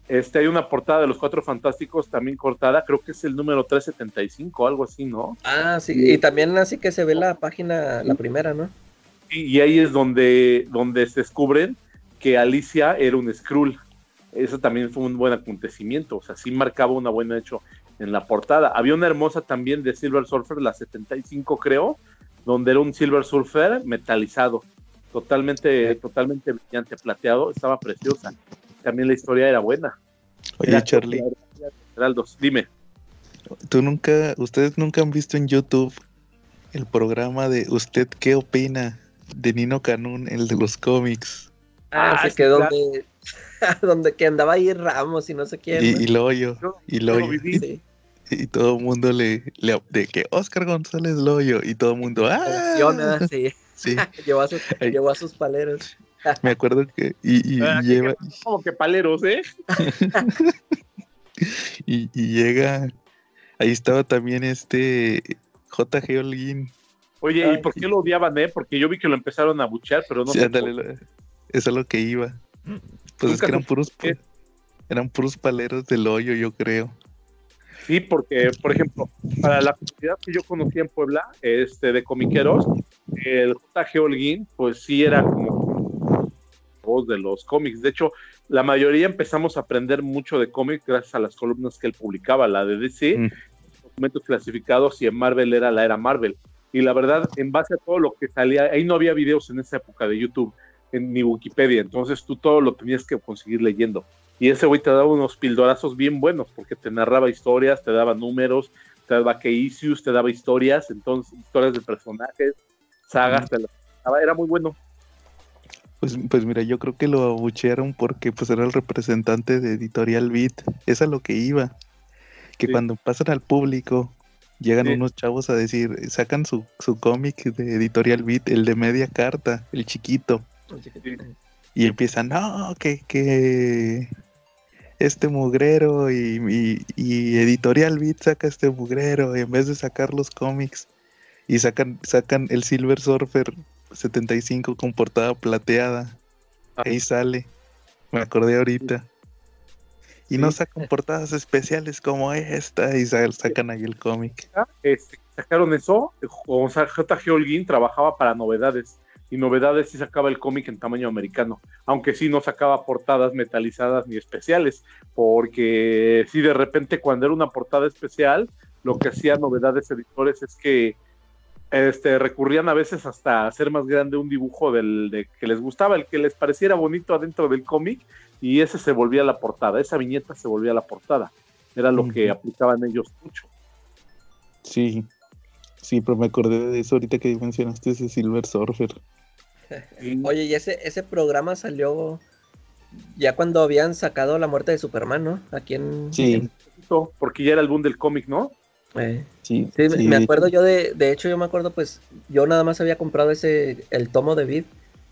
Este, hay una portada de los Cuatro Fantásticos también cortada, creo que es el número 375, algo así, ¿no? Ah, sí, y también así que se ve la página, la primera, ¿no? Sí, y ahí es donde, donde se descubren que Alicia era un Skrull. Eso también fue un buen acontecimiento, o sea, sí marcaba una buena hecho en la portada. Había una hermosa también de Silver Surfer, la 75 creo, donde era un Silver Surfer metalizado totalmente, totalmente brillante, plateado, estaba preciosa. También la historia era buena. Oye, Charlie. dime. ¿Tú nunca, ustedes nunca han visto en YouTube el programa de ¿Usted qué opina? de Nino Canún, el de los cómics. Ah, ah sí, que donde, *laughs* donde que andaba ahí Ramos y no sé quién. Y, y Loyo, y Loyo. Y, todo el mundo le, le, de que Oscar González Loyo, y todo el mundo, ¡ah! sí. *laughs* Sí. *laughs* llevó, a sus, a sus paleros. Me acuerdo que. Y, y, ah, lleva. Como que paleros, ¿eh? *laughs* y, y, llega. Ahí estaba también este. JG Holguín. Oye, ¿y por qué lo odiaban, eh? Porque yo vi que lo empezaron a buchar, pero no. Sí, ándale, eso es lo que iba. Pues es que eran puros. Eran puros paleros del hoyo, yo creo. Sí, porque, por ejemplo, para la comunidad que yo conocí en Puebla, este, de comiqueros, el J.G. Holguín, pues sí era como voz de los cómics. De hecho, la mayoría empezamos a aprender mucho de cómics gracias a las columnas que él publicaba, la de DC, mm. documentos clasificados, y en Marvel era la era Marvel. Y la verdad, en base a todo lo que salía, ahí no había videos en esa época de YouTube, en, ni Wikipedia, entonces tú todo lo tenías que conseguir leyendo. Y ese güey te daba unos pildorazos bien buenos, porque te narraba historias, te daba números, te daba que issues, te daba historias, entonces, historias de personajes, sagas, te daba, era muy bueno. Pues, pues mira, yo creo que lo abuchearon porque pues era el representante de Editorial Beat, es a lo que iba. Que cuando pasan al público, llegan unos chavos a decir, sacan su, su cómic de Editorial Beat, el de media carta, el chiquito. Y empiezan, no, que, que este mugrero y, Editorial Beat saca este mugrero en vez de sacar los cómics y sacan, sacan el Silver Surfer 75 con portada plateada. Ah. Ahí sale. Me acordé ahorita. Y no sacan portadas especiales como esta y sacan ahí el cómic. Ah, este, sacaron eso. J.G. Holguín trabajaba para novedades y novedades y sacaba el cómic en tamaño americano, aunque sí no sacaba portadas metalizadas ni especiales, porque si de repente cuando era una portada especial, lo que hacían novedades editores es que este, recurrían a veces hasta hacer más grande un dibujo del de que les gustaba, el que les pareciera bonito adentro del cómic, y ese se volvía la portada, esa viñeta se volvía la portada. Era lo que aplicaban ellos mucho. Sí, sí, pero me acordé de eso ahorita que mencionaste ese Silver Surfer. *laughs* Oye, y ese, ese programa salió ya cuando habían sacado la muerte de Superman, ¿no? Aquí en... Sí. Porque ya era el boom del cómic, ¿no? Eh, sí, sí, me acuerdo yo de, de hecho yo me acuerdo pues, yo nada más había comprado ese, el tomo de Vid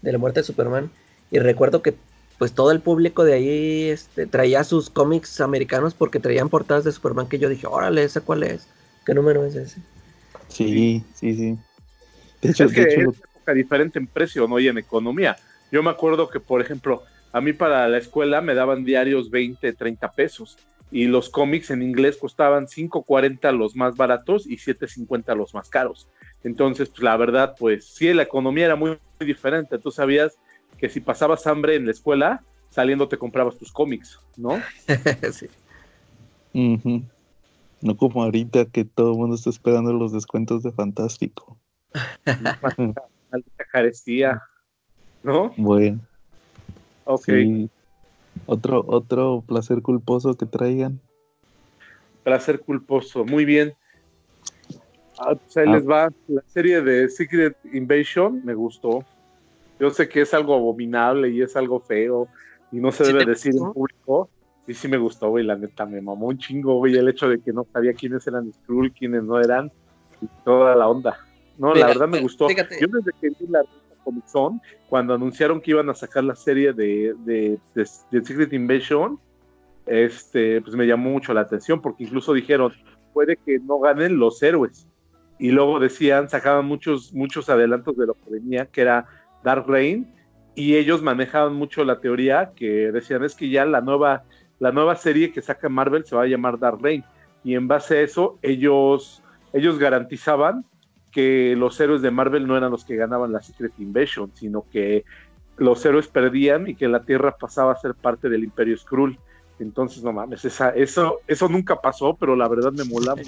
de la muerte de Superman y recuerdo que pues todo el público de ahí este, traía sus cómics americanos porque traían portadas de Superman que yo dije, órale, ¿ese cuál es? ¿Qué número es ese? Sí, sí, sí. De hecho, es que de diferente en precio, ¿no? Y en economía. Yo me acuerdo que, por ejemplo, a mí para la escuela me daban diarios 20, 30 pesos y los cómics en inglés costaban 5.40 los más baratos y 7.50 los más caros. Entonces, pues la verdad, pues sí, la economía era muy, diferente. Tú sabías que si pasabas hambre en la escuela, saliendo te comprabas tus cómics, ¿no? *laughs* sí. No como ahorita que todo el mundo está esperando los descuentos de Fantástico. *laughs* Carestía. ¿No? Bueno, Ok. sí. Otro, otro placer culposo que traigan. Placer culposo. Muy bien. Ah, pues ahí Ah. les va. La serie de Secret Invasion me gustó. Yo sé que es algo abominable y es algo feo y no se ¿Sí debe decir en público. Sí, sí me gustó, güey. La neta me mamó un chingo, güey. El hecho de que no sabía quiénes eran Skrull, quiénes no eran y toda la onda. No, Mira, la verdad me gustó. fíjate. Yo desde que vi la Comic Con, cuando anunciaron que iban a sacar la serie de, de, de- de Secret Invasion, este, pues me llamó mucho la atención porque incluso dijeron, puede que no ganen los héroes. Y luego decían, sacaban muchos, muchos adelantos de lo que venía, que era Dark Reign, y ellos manejaban mucho la teoría que decían es que ya la nueva, la nueva serie que saca Marvel se va a llamar Dark Reign. Y en base a eso, ellos, ellos garantizaban que los héroes de Marvel no eran los que ganaban la Secret Invasion, sino que los héroes perdían y que la Tierra pasaba a ser parte del Imperio Skrull. Entonces, no mames, esa, eso, eso nunca pasó, pero la verdad me molaba.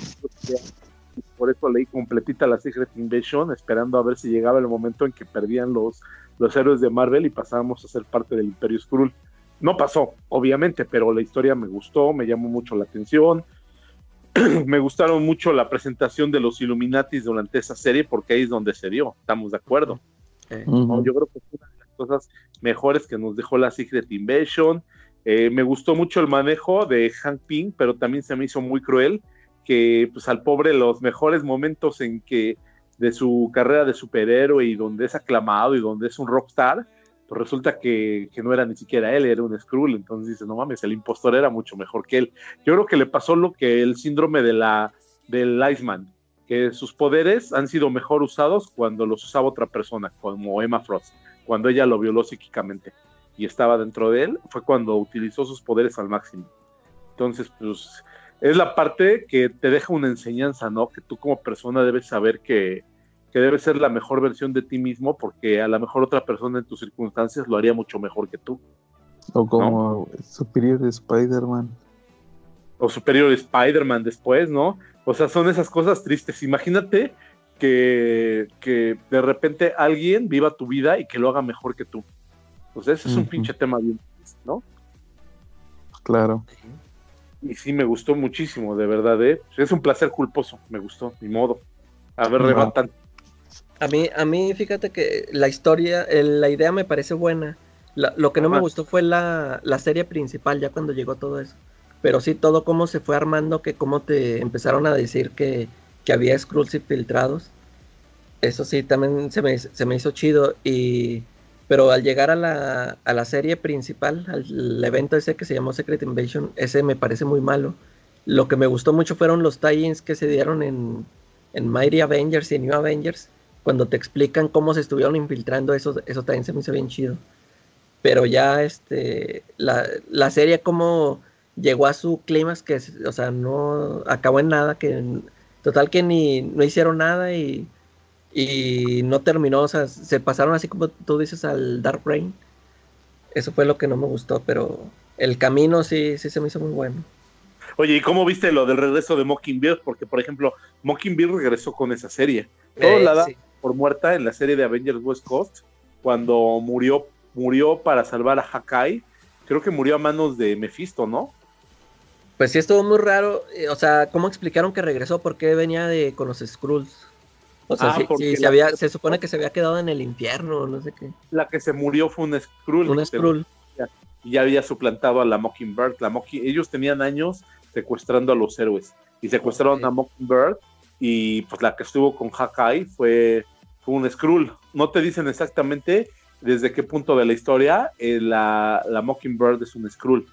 Por eso leí completita la Secret Invasion, esperando a ver si llegaba el momento en que perdían los, los héroes de Marvel y pasábamos a ser parte del Imperio Skrull. No pasó, obviamente, pero la historia me gustó, me llamó mucho la atención. *clears throat* me gustaron mucho la presentación de los Illuminatis durante esa serie, porque ahí es donde se dio, estamos de acuerdo. Eh. Yo creo que fue una de las cosas mejores que nos dejó la Secret Invasion. Eh, me gustó mucho el manejo de Hank Pym, pero también se me hizo muy cruel que pues al pobre los mejores momentos en que de su carrera de superhéroe y donde es aclamado y donde es un rockstar, pues resulta que, que no era ni siquiera él, era un Skrull, entonces dice, no mames, el impostor era mucho mejor que él. Yo creo que le pasó lo que el síndrome de la, del Iceman, que sus poderes han sido mejor usados cuando los usaba otra persona, como Emma Frost, cuando ella lo violó psíquicamente y estaba dentro de él, fue cuando utilizó sus poderes al máximo. Entonces, pues es la parte que te deja una enseñanza, ¿no? Que tú como persona debes saber que, que debes ser la mejor versión de ti mismo porque a lo mejor otra persona en tus circunstancias lo haría mucho mejor que tú. O como Superior Spider-Man. o Superior Spider-Man después, ¿no? O sea, son esas cosas tristes. Imagínate que, que de repente alguien viva tu vida y que lo haga mejor que tú. Pues ese es un pinche tema bien, triste, ¿no? Claro. Y sí, me gustó muchísimo, de verdad, ¿eh? Es un placer culposo, me gustó, ni modo. A ver, No. rebatan. A mí, a mí, fíjate que la historia, el- la idea me parece buena. La- lo que no me gustó fue la, la serie principal, ya cuando llegó todo eso. Pero sí, todo cómo se fue armando, que cómo te empezaron a decir que, que había Skrulls infiltrados. Eso sí, también se me, se me hizo chido. Y, pero al llegar a la, a la serie principal, al evento ese que se llamó Secret Invasion, ese me parece muy malo. Lo que me gustó mucho fueron los tie-ins que se dieron en, en Mighty Avengers y New Avengers, cuando te explican cómo se estuvieron infiltrando, eso, eso también se me hizo bien chido. Pero ya este, la, la serie como llegó a su clímax, que o sea, no acabó en nada, que total que ni no hicieron nada y, y no terminó, o sea, se pasaron así como tú dices al Dark Reign. Eso fue lo que no me gustó, pero el camino sí, sí se me hizo muy bueno. Oye, ¿y cómo viste lo del regreso de Mockingbird? Porque, por ejemplo, Mockingbird regresó con esa serie. Todos Eh, la sí. Por muerta en la serie de Avengers West Coast, cuando murió, murió para salvar a Hakai. Creo que murió a manos de Mephisto, ¿no? Pues sí estuvo muy raro, eh, o sea, ¿cómo explicaron que regresó? ¿Por qué venía de con los Skrulls? O sea, Ah, sí- se, la- había, se supone que se había quedado en el infierno, no sé qué. La que se murió fue un Skrull. Un Skrull. Y ya había suplantado a la Mockingbird. La Mocking- Ellos tenían años secuestrando a los héroes. Y secuestraron Ok. a Mockingbird. Y pues la que estuvo con Hakai fue, fue un Skrull. No te dicen exactamente desde qué punto de la historia eh, la, la Mockingbird es un Skrull.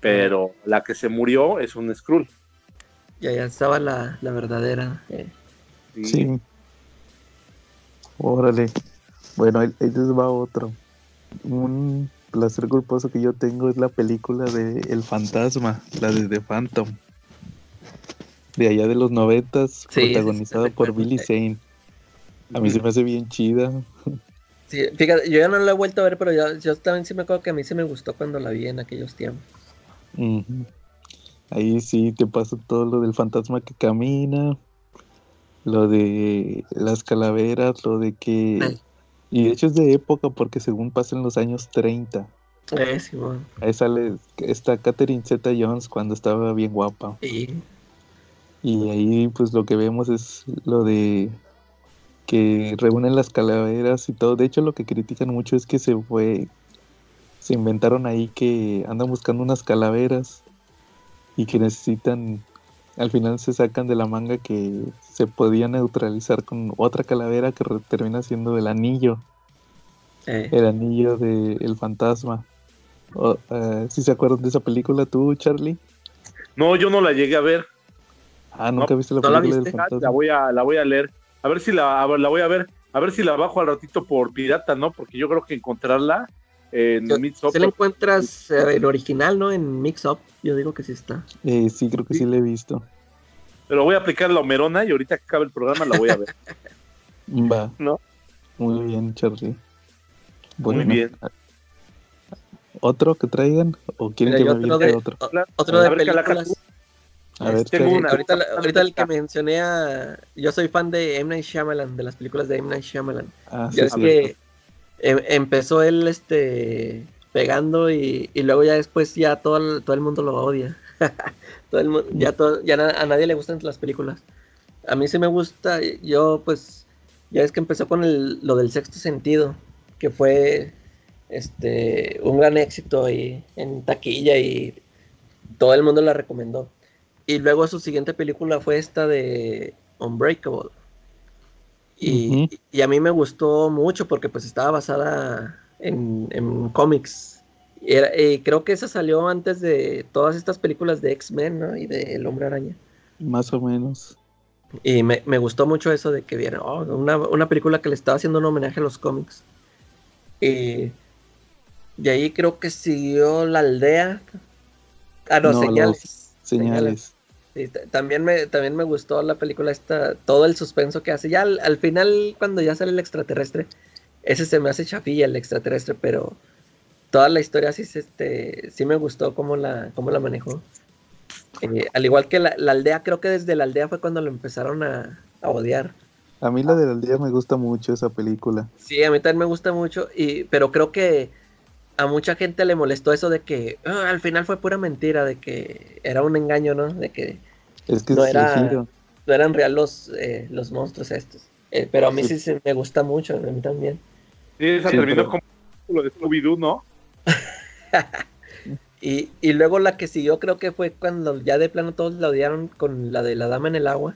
Pero la que se murió es un Skrull. Y allá estaba la, la verdadera. eh. Sí. Sí. Órale. Bueno, ahí, ahí les va otro. Un placer culposo que yo tengo es la película de El Fantasma, la de The Phantom. De allá de los noventas, Sí, sí, sí, protagonizada sí, por. Billy Zane. A mí se me hace bien chida. Sí, fíjate, yo ya no la he vuelto a ver, pero yo, yo también sí me acuerdo que a mí sí me gustó cuando la vi en aquellos tiempos. Ahí sí te pasa todo lo del fantasma que camina, lo de las calaveras, lo de que... Y de hecho es de época porque según pasa en los años 30. Eh, sí, bueno. Ahí sale, está Catherine Zeta Jones cuando estaba bien guapa. Y Y ahí pues lo que vemos es lo de que reúnen las calaveras y todo. De hecho lo que critican mucho es que se fue, se inventaron ahí que andan buscando unas calaveras y que necesitan, al final se sacan de la manga que se podía neutralizar con otra calavera que termina siendo el anillo, eh, el anillo del fantasma. O, eh, ¿Sí se acuerdan de esa película tú, Charlie? No, yo no la llegué a ver. Ah, nunca viste la ¿no la película viste? del Ah, fantasma. La voy a, la voy a leer. A ver si la, a ver, la voy a ver. A ver si la bajo al ratito por pirata, ¿no? Porque yo creo que encontrarla en Yo- Mix Up- Si la encuentras eh, el original, ¿no? En Mix Up, yo digo que sí está. Eh, sí, creo que sí la he visto. Pero voy a aplicar la Homerona y ahorita que acabe el programa la voy a ver. *laughs* Va. ¿No? Muy bien, Charlie. Muy bien. ¿Otro que traigan? ¿O quieren Mira, que me otro de, otro? o- otro de películas. A ver, tengo una. Ahorita, ahorita el que mencioné a... Yo soy fan de M. Night Shyamalan, de las películas de M. Night Shyamalan. Ah, sí, es sí. que em- empezó él este pegando y, y luego ya después ya todo el, todo el mundo lo odia. *laughs* todo el mu- ya todo, ya na- a nadie le gustan las películas. A mí sí me gusta, yo pues ya es que empezó con el- lo del sexto sentido, que fue este un gran éxito y en taquilla y todo el mundo la recomendó. Y luego su siguiente película fue esta de Unbreakable. Y, y a mí me gustó mucho porque pues estaba basada en, en cómics. Y, era- y creo que esa salió antes de todas estas películas de X-Men ¿no? y de El Hombre Araña. Más o menos. Y me, me gustó mucho eso de que vieron oh, una, una película que le estaba haciendo un homenaje a los cómics. Y de ahí creo que siguió La Aldea. Ah, no, No, Señales. Señales. También me, también me gustó la película esta, todo el suspenso que hace. Ya al, al final, cuando ya sale el extraterrestre, ese se me hace chafilla el extraterrestre, pero toda la historia sí, este, sí me gustó cómo la, cómo la manejó. Eh, al igual que la, la aldea, creo que desde la aldea fue cuando lo empezaron a, a odiar. A mí la del aldea me gusta mucho esa película. Sí, a mí también me gusta mucho, y, pero creo que a mucha gente le molestó eso de que "Ah, al final fue pura mentira, de que era un engaño, ¿no? De que Es que No era- no eran real los, eh, los monstruos estos. Eh, pero a mí sí, Sí. sí me gusta mucho, a mí también. Sí, esa Sí, terminó pero- como lo de Scooby-Doo, ¿no? *laughs* Y, y luego la que siguió creo que fue cuando ya de plano todos la odiaron con la de la dama en el agua.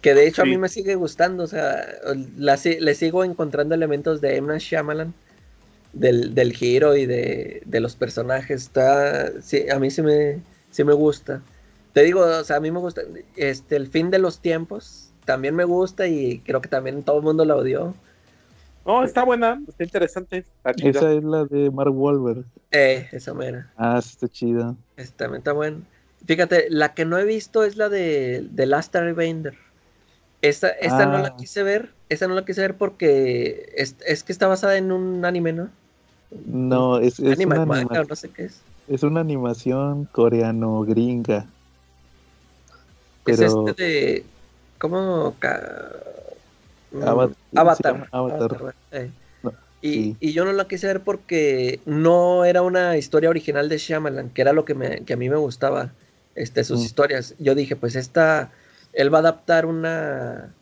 Que de hecho a mí me sigue gustando, o sea, la, si- le sigo encontrando elementos de. Night Shyamalan, del, del giro y de, de los personajes. Está, sí, a mí sí me, sí me gusta. Te digo, o sea, a mí me gusta, este, el fin de los tiempos también me gusta y creo que también todo el mundo la odió. No, está buena, está interesante. Está. Esa es la de Mark Wahlberg. Eh, esa mera. Ah, sí está chida. Esta también está buena. Fíjate, la que no he visto es la de, de Last Airbender. Esta, esta no la Ah. quise ver. Esta no la quise ver porque es, es que está basada en un anime, ¿no? No, es, es, una, manga, anima- o no sé qué es. es una animación coreano-gringa. Es Pero este de. ¿Cómo? Ca- mm, Avatar- Avatar. Avatar. eh. No, Y, sí. y yo no la quise ver porque no era una historia original de Shyamalan, que era lo que, me, que a mí me gustaba, este, sus Mm. historias. Yo dije, pues esta, él va a adaptar una,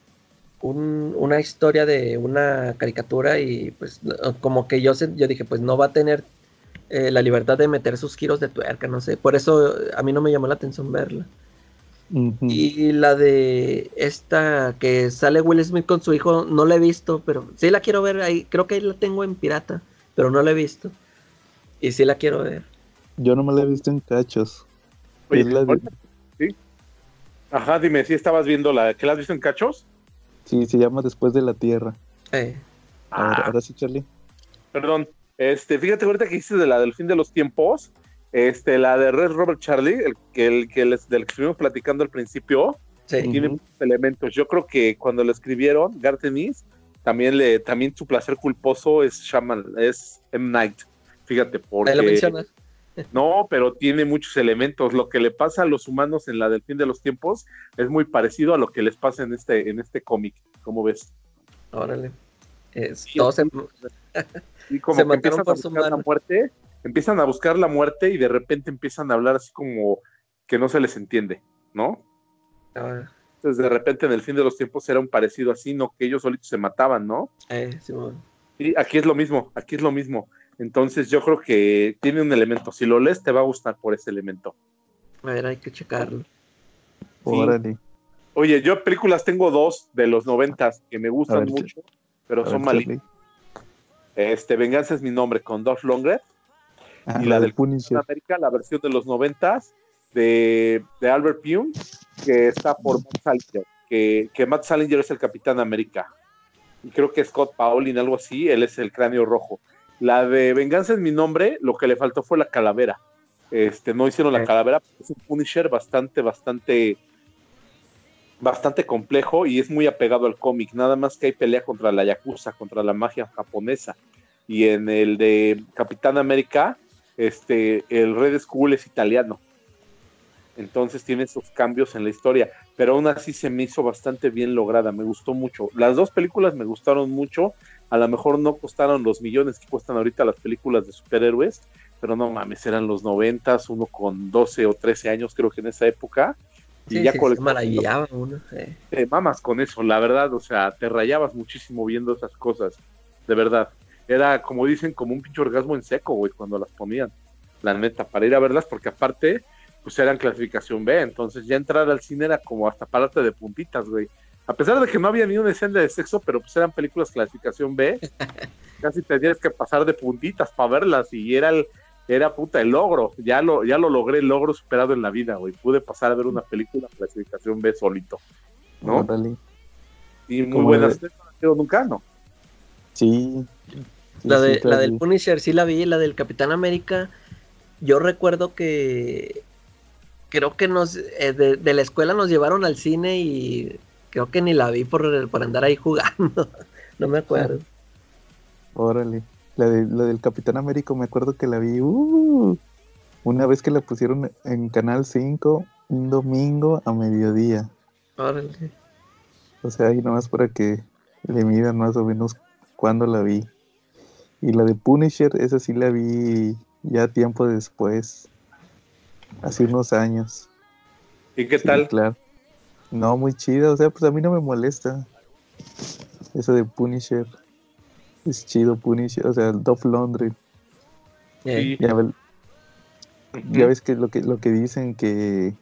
un- una historia de una caricatura y pues como que yo, se- yo dije, pues no va a tener eh, la libertad de meter sus giros de tuerca, no sé. Por eso a mí no me llamó la atención verla. Y la de esta que sale Will Smith con su hijo, no la he visto, pero sí la quiero ver ahí. Creo que ahí la tengo en pirata, pero no la he visto. Y sí la quiero ver. yo no me la he visto en cachos. Oye, sí. Ajá, dime, si estabas viendo la que la has visto en cachos? Sí, se llama Después de la Tierra. Eh, A ver, Ah. ahora sí, Charlie. Perdón. Este, fíjate ahorita que hiciste de la del fin de los tiempos, este, la de Red Robert Charlie, el que el que les, del que estuvimos platicando al principio, sí. Tiene muchos elementos. Yo creo que cuando lo escribieron, Gartenis, también le, también su placer culposo es Shaman, es M. Night. Fíjate, porque Ahí lo mencionas. No, pero tiene muchos elementos. Lo que le pasa a los humanos en la del fin de los tiempos es muy parecido a lo que les pasa en este, en este cómic. ¿Cómo ves? Órale. Es, Sí, todos se- Y como Se que mataron empiezan a por buscar la muerte, empiezan a buscar la muerte y de repente empiezan a hablar así como que no se les entiende, ¿no? Ah, Entonces de repente en el fin de los tiempos era un parecido así, ¿no? Que ellos solitos se mataban, ¿no? eh, Simón. Y aquí es lo mismo, aquí es lo mismo. Entonces yo creo que tiene un elemento. Si lo lees, te va a gustar por ese elemento. A ver, hay que checarlo. Órale. Oye, yo películas tengo dos de los noventas que me gustan ver, mucho, pero son. Charlie. Este, Venganza es mi nombre con Dolph Lundgren. Ah, Y la la del Punisher. América, la versión de los noventas de, de Albert Pune, que está por Matt Salinger, que, que Matt Salinger es el Capitán América. Y creo que Scott Paulin, algo así, él es el cráneo rojo. La de Venganza es mi nombre, lo que le faltó fue la calavera. Este, no hicieron la calavera, es un Punisher bastante, bastante, bastante complejo y es muy apegado al cómic. Nada más que hay pelea contra la Yakuza, contra la magia japonesa. Y en el de Capitán América, este, el Red Skull es italiano. Entonces tiene esos cambios en la historia, pero aún así se me hizo bastante bien lograda, me gustó mucho. Las dos películas me gustaron mucho, a lo mejor no costaron los millones que cuestan ahorita las películas de superhéroes, pero no mames, eran los noventas, uno con 12 o 13 años creo que en esa época, y ya sí, con se maravillaba uno. eh. te mamas con eso, la verdad, o sea, te rayabas muchísimo viendo esas cosas, de verdad. Era, como dicen, como un pinche orgasmo en seco, güey, cuando las ponían, la neta, para ir a verlas, porque aparte, pues eran clasificación B, entonces ya entrar al cine era como hasta pararte de puntitas, güey. A pesar de que no había ni una escena de sexo, pero pues eran películas clasificación B, *laughs* casi tenías que pasar de puntitas para verlas y era el, era puta el logro, ya lo, ya lo logré, el logro superado en la vida, güey. Pude pasar a ver una película clasificación B solito. ¿no? Órale. Y muy buenas. de- ¿No has sido nunca? No. Sí. Sí, La, sí, de, la Charlie. del Punisher sí la vi, la del Capitán América. Yo recuerdo que creo que nos eh, de, de la escuela nos llevaron al cine y creo que ni la vi por, por andar ahí jugando. *laughs* no me acuerdo. Órale. La, de, la del Capitán América, me acuerdo que la vi uh, una vez que la pusieron en Canal 5 un domingo a mediodía. Órale. O sea, ahí nomás para que le midan más o menos cuándo la vi. Y la de Punisher, esa sí la vi ya tiempo después. Hace unos años. ¿Y qué Sí, tal? claro. No, muy chida. O sea, pues a mí no me molesta. Eso de Punisher. Es chido Punisher. O sea, el Lundgren. Eh, Sí. Ya, ves que lo que lo que dicen que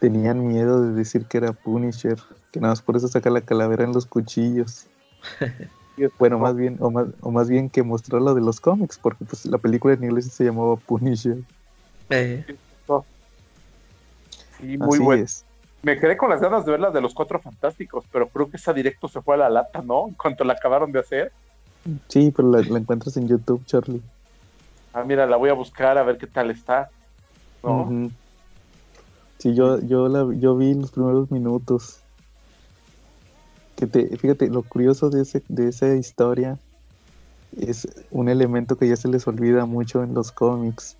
tenían miedo de decir que era Punisher, que nada más por eso saca la calavera en los cuchillos. *laughs* Bueno, más bien, o más, o más bien que mostrar lo de los cómics, porque pues la película en inglés se llamaba Punisher. eh, Sí, muy bueno. Me quedé con las ganas de ver la de los cuatro fantásticos, pero creo que esa directo se fue a la lata, ¿no? En cuanto la acabaron de hacer. Sí, pero la, la encuentras en YouTube, Charlie. Ah, mira, la voy a buscar a ver qué tal está. Sí, yo, yo, la, yo vi los primeros minutos. Que te, fíjate, lo curioso de, ese, de esa historia es un elemento que ya se les olvida mucho en los cómics.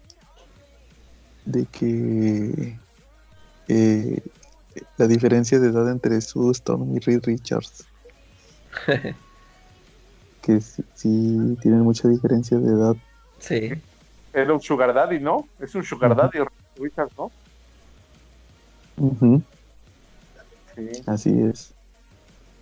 De que eh, la diferencia de edad entre Sue Storm y Reed Richards. *laughs* Que sí, sí tienen mucha diferencia de edad. sí. Era un Sugar Daddy, ¿no? Es un Sugar. Daddy, Richard, ¿no? Ujú, Sí, Así es.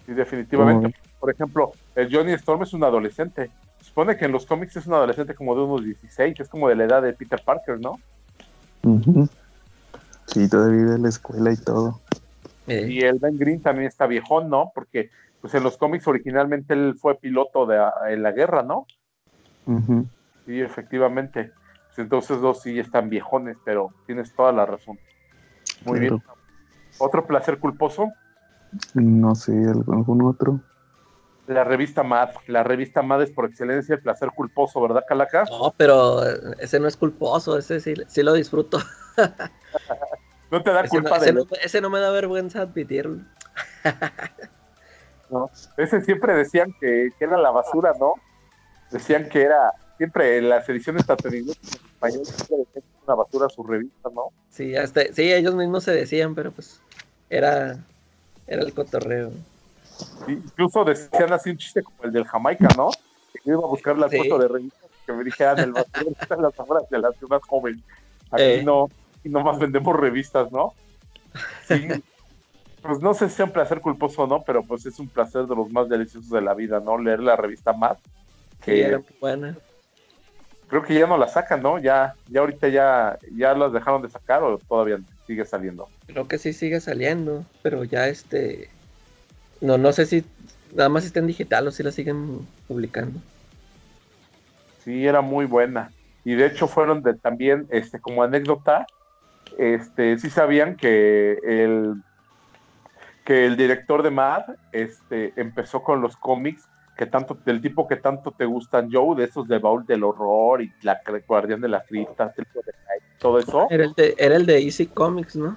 sí, definitivamente. Por ejemplo, el Johnny Storm es un adolescente. Se supone que en los cómics es un adolescente como de unos 16, es como de la edad de Peter Parker, ¿no? Sí, todavía vive en la escuela y todo. eh, Y el Ben Green también está viejón, ¿no? Porque pues en los cómics originalmente él fue piloto de, en la guerra, ¿no? Sí, efectivamente. Pues entonces dos sí están viejones, pero tienes toda la razón. Muy bien. Otro placer culposo, No sé, algún algún otro. la revista Mad. La revista Mad es por excelencia el placer culposo, ¿verdad, Calaca? No, pero ese no es culposo, ese sí, sí lo disfruto. *laughs* No te da Ese no, culpa ese de no- ese no me da vergüenza admitirlo. ¿no? Ese siempre decían que, que era la basura, ¿no? Decían que era, siempre en las ediciones estadounidenses español es una basura su revista, ¿no? Sí, hasta, sí, ellos mismos se decían, pero pues era, era el cotorreo. incluso decían así un chiste como el del Jamaica, ¿no? Que yo iba a buscar la foto de revistas que me dijeran el basura están *laughs* las obras de la ciudad joven. Aquí eh. no, y nomás vendemos revistas, ¿no? Sí. pues no sé si es un placer culposo o no, pero pues es un placer de los más deliciosos de la vida, ¿no? Leer la revista Mad. Que era buena. Creo que ya no la sacan, ¿no? Ya, ya ahorita ya, ya las dejaron de sacar o todavía sigue saliendo. Creo que sí sigue saliendo, pero ya este, no, no sé si nada más está en digital o si la siguen publicando. Sí, era muy buena. Y de hecho fueron de, también, este, como anécdota, este, sí sabían que el que el director de Mad este, empezó con los cómics que tanto, del tipo que tanto te gustan, Joe, de esos de Baúl del Horror y la Guardián de la Cripta, todo eso. Era el, de, era el de Easy Comics, ¿no?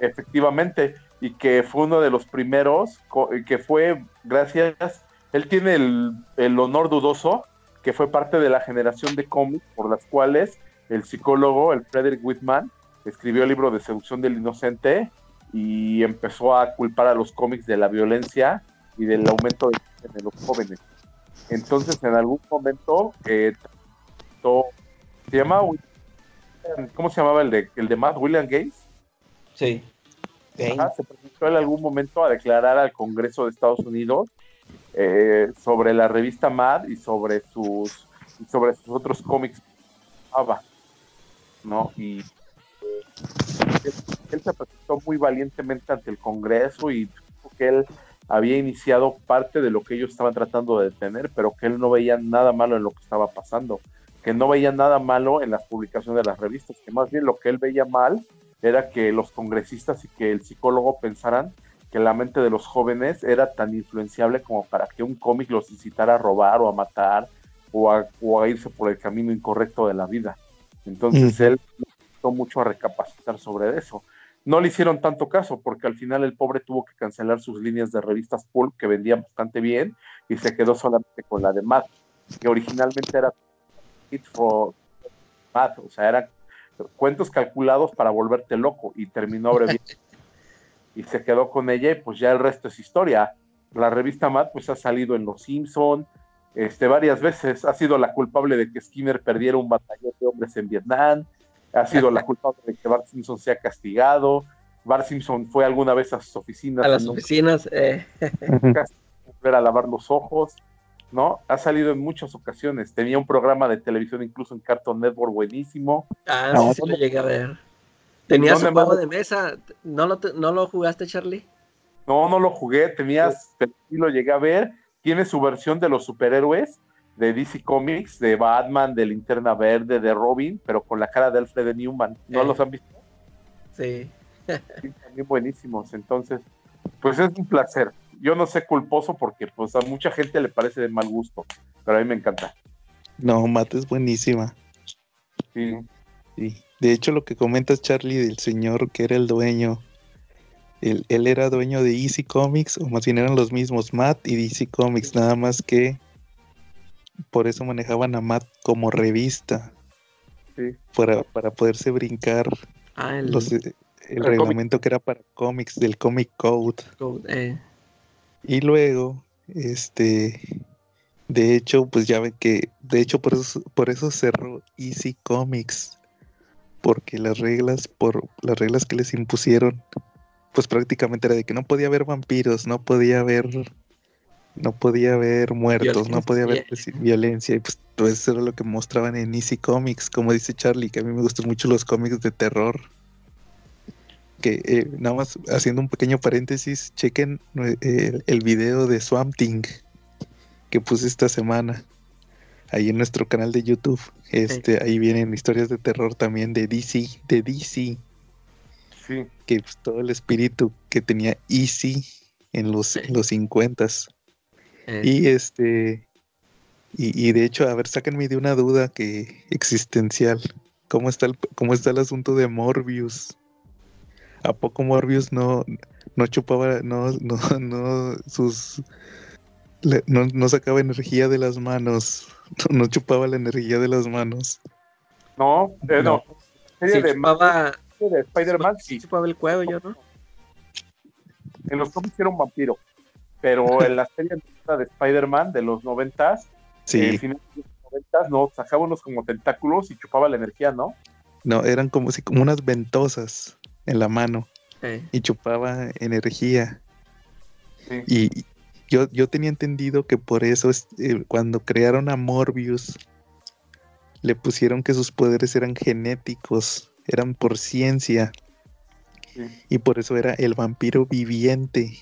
Efectivamente, y que fue uno de los primeros, que fue gracias, él tiene el, el honor dudoso, que fue parte de la generación de cómics por las cuales el psicólogo, el Frederick Whitman, escribió el libro de Seducción del Inocente y empezó a culpar a los cómics de la violencia y del aumento de, los jóvenes. Entonces, en algún momento, eh, se llama, ¿cómo se llamaba el de, el de Matt? William Gates. Sí. se presentó en algún momento a declarar al Congreso de Estados Unidos eh, sobre la revista Mad y sobre sus sobre sus otros cómics ¿no? Y él se presentó muy valientemente ante el Congreso y dijo que él había iniciado parte de lo que ellos estaban tratando de detener, pero que él no veía nada malo en lo que estaba pasando, que no veía nada malo en las publicaciones de las revistas, que más bien lo que él veía mal era que los congresistas y que el psicólogo pensaran que la mente de los jóvenes era tan influenciable como para que un cómic los incitara a robar o a matar o a, irse por el camino incorrecto de la vida. Entonces él mucho a recapacitar sobre eso. No le hicieron tanto caso porque al final el pobre tuvo que cancelar sus líneas de revistas pulp que vendían bastante bien y se quedó solamente con la de Matt, que originalmente era It for Matt, o sea, eran cuentos calculados para volverte loco y terminó abreviando *laughs* y se quedó con ella y pues ya el resto es historia. La revista Matt pues ha salido en Los Simpson, este, varias veces ha sido la culpable de que Skinner perdiera un batallón de hombres en Vietnam, ha sido la culpable de que Bart Simpson sea castigado. Bart Simpson fue alguna vez a sus oficinas. A las oficinas. Eh. *laughs* volver a lavar los ojos, ¿no? Ha salido en muchas ocasiones. Tenía un programa de televisión incluso en Cartoon Network buenísimo. Ah, sí, sí lo llegué a ver. Tenías un juego de mesa. ¿No lo, ¿No lo jugaste, Charlie? No, no lo jugué. Tenías, pero sí lo llegué a ver. Tiene su versión de los superhéroes de DC Comics, de Batman, de Linterna Verde, de Robin, pero con la cara de Alfred Newman. ¿No eh. los han visto? Sí. También buenísimos. Entonces, pues es un placer. Yo no sé culposo porque pues a mucha gente le parece de mal gusto, pero a mí me encanta. No, Mate es buenísima. Sí. sí. De hecho, lo que comentas, Charlie, del señor que era el dueño, él, él era dueño de Easy Comics, o más bien eran los mismos, Matt y DC Comics, nada más que por eso manejaban a Matt como revista. Para, para poderse brincar ah, el, eh, el, reglamento que era para cómics del Comic Code. Eh. Y luego, este, de hecho, pues ya ven que, de hecho, por eso, por eso cerró Easy Comics. Porque las reglas, por las reglas que les impusieron, pues prácticamente era de que no podía haber vampiros, no podía haber no podía haber muertos, no podía haber violencia. *laughs* Y pues todo eso era lo que mostraban en Easy Comics, como dice Charlie, que a mí me gustan mucho los cómics de terror. Que eh, nada más haciendo un pequeño paréntesis, chequen eh, el, video de Swamp Thing que puse esta semana ahí en nuestro canal de YouTube. Este, ahí vienen historias de terror también de DC, de DC. Sí. Que pues, todo el espíritu que tenía Easy en los, en los 50 eh. Y este, y, de hecho, a ver, sáquenme de una duda que existencial. ¿Cómo está el, cómo está el asunto de Morbius? ¿A poco Morbius no, no chupaba, no, no, *laughs* no, sus, no, no, sacaba energía de las manos, *laughs* no, chupaba la energía de las manos? No, eh, no. Serie Sí, de, chupaba, de Spider-Man, sí. chupaba el cuello, ¿no? En los cómics era un vampiro. Pero en la serie de Spider-Man de los noventas, Sí, eh, finales de los noventas, no, sacaba unos como tentáculos y chupaba la energía, ¿no? no, eran como, si, como unas ventosas en la mano Eh, y chupaba energía. Sí. Y yo, yo tenía entendido que por eso es, eh, cuando crearon a Morbius, le pusieron que sus poderes eran genéticos, eran por ciencia, Sí. y por eso era el vampiro viviente.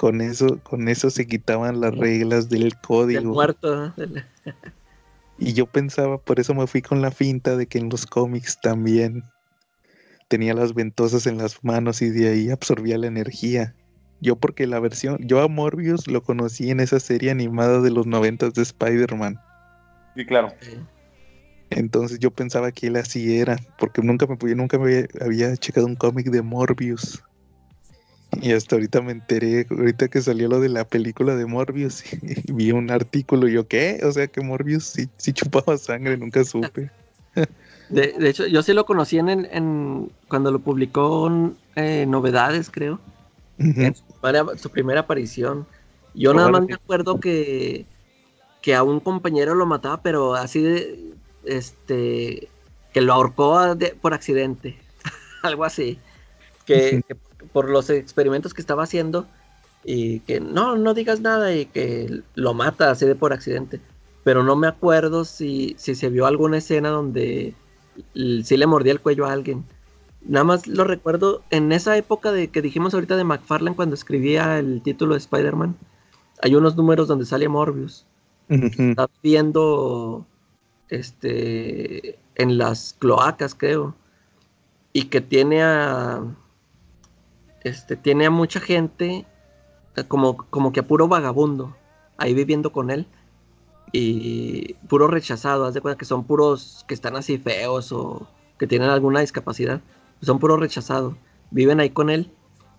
Con eso, con eso se quitaban las reglas del del código. muerto. *laughs* Y yo pensaba, por eso me fui con la finta de que en los cómics también tenía las ventosas en las manos y de ahí absorbía la energía. Yo porque la versión, yo a Morbius lo conocí en esa serie animada de los noventas de Spider-Man. Sí, claro. Entonces yo pensaba que él así era, porque nunca me nunca me había, había checado un cómic de Morbius. *laughs* Y hasta ahorita me enteré, ahorita que salió lo de la película de Morbius, *laughs* y vi un artículo y yo, ¿qué? O sea que Morbius sí, sí chupaba sangre, nunca supe. *laughs* De, de hecho, yo sí lo conocí en, en- cuando lo publicó en eh, Novedades, creo. En su primera, su primera aparición. Yo nada más me acuerdo que, que a un compañero lo mataba, pero así de, este, que lo ahorcó de- por accidente, algo así, que, que por los experimentos que estaba haciendo y que no, no digas nada y que lo mata así de por accidente. Pero no me acuerdo si, si se vio alguna escena donde sí le mordía el cuello a alguien. Nada más lo recuerdo en esa época de que dijimos ahorita de McFarlane cuando escribía el título de Spider-Man. Hay unos números donde sale Morbius. Está viendo este en las cloacas, creo. Y que tiene a este tiene a mucha gente eh, como, como que a puro vagabundo ahí viviendo con él. Y puro rechazado, haz de cuenta que son puros que están así feos o que tienen alguna discapacidad. Son puro rechazado. Viven ahí con él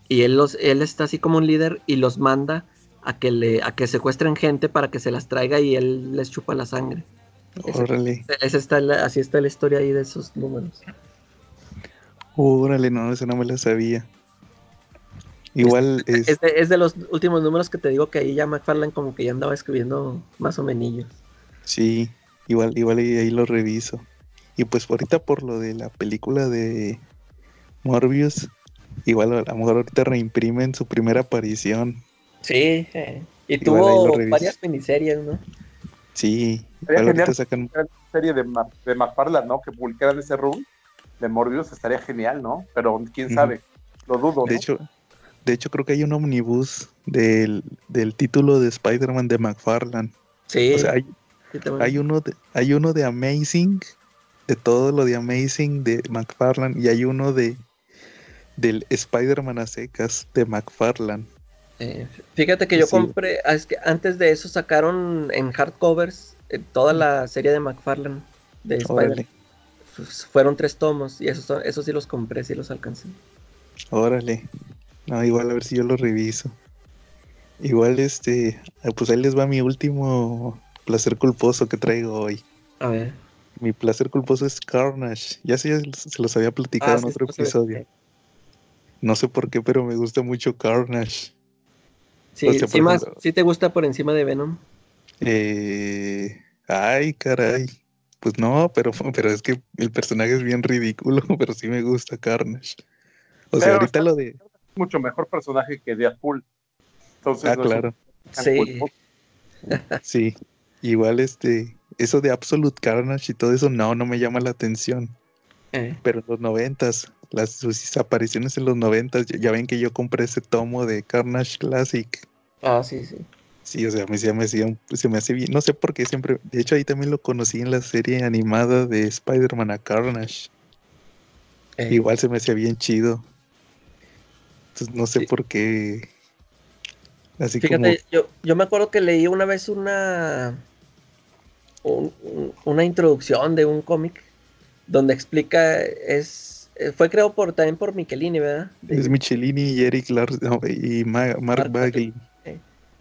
y él los él está así como un líder y los manda a que le a que secuestren gente para que se las traiga y él les chupa la sangre. Ese- Órale, esa está la- así está la historia ahí de esos números. órale, no, eso no me lo sabía. Igual es, Es de, es de los últimos números que te digo que ahí ya McFarlane como que ya andaba escribiendo más o menos. sí, igual, igual ahí, ahí lo reviso. Y pues ahorita por lo de la película de Morbius, igual a lo mejor ahorita reimprimen su primera aparición. Sí, eh, y Igual tuvo varias miniseries, ¿no? Sí, igual ahorita genial. sacan, Una serie de, Ma- de McFarlane, ¿no? Que publicaran ese run de Morbius estaría genial, ¿no? Pero quién sabe. Lo dudo, de ¿no? hecho, de hecho creo que hay un omnibus del, del título de Spider-Man de McFarlane. Sí, O sea, hay, sí, hay uno de, hay uno de Amazing, de todo lo de Amazing de McFarlane, y hay uno de del Spider-Man a secas de McFarlane. Eh, fíjate que yo Sí. compré, ah, es que antes de eso sacaron en hardcovers eh, toda la serie de McFarlane de Spider. Órale, Pues, fueron tres tomos y esos, son- esos sí los compré, sí los alcancé. órale. No, igual a ver si yo lo reviso. Igual este, ah, pues ahí les va mi último placer culposo que traigo hoy. A ver. Mi placer culposo es Carnage. Ya se, se los había platicado Ah, en sí, otro episodio. No sé por qué, pero me gusta mucho Carnage. Sí, O sea, sí más, ejemplo- sí te gusta por encima de Venom. Eh, ay, caray. Pues no, pero, *laughs* pero es que el personaje es bien ridículo, *laughs* pero sí me gusta Carnage. O sea, Pero ahorita lo de... Mucho mejor personaje que Deadpool. Entonces, Ah, no claro. Sí. Sí. Igual este... Eso de Absolute Carnage y todo eso, no, no me llama la atención. Eh, Pero en los noventas, las sus apariciones en los noventas, ya, ya ven que yo compré ese tomo de Carnage Classic. Ah, sí, sí. Sí, o sea, me, se me se me hace bien. No sé por qué siempre. De hecho, ahí también lo conocí en la serie animada de Spider-Man a Carnage. Eh, Igual se me hacía bien chido. Entonces no sé Sí. por qué. Así Fíjate, yo, yo me acuerdo que leí una vez una un- un- una introducción de un cómic donde explica es fue creado por también por Michelini, ¿verdad? Es Michelini y Eric Lars no, y Ma- Mark Mark Bagley.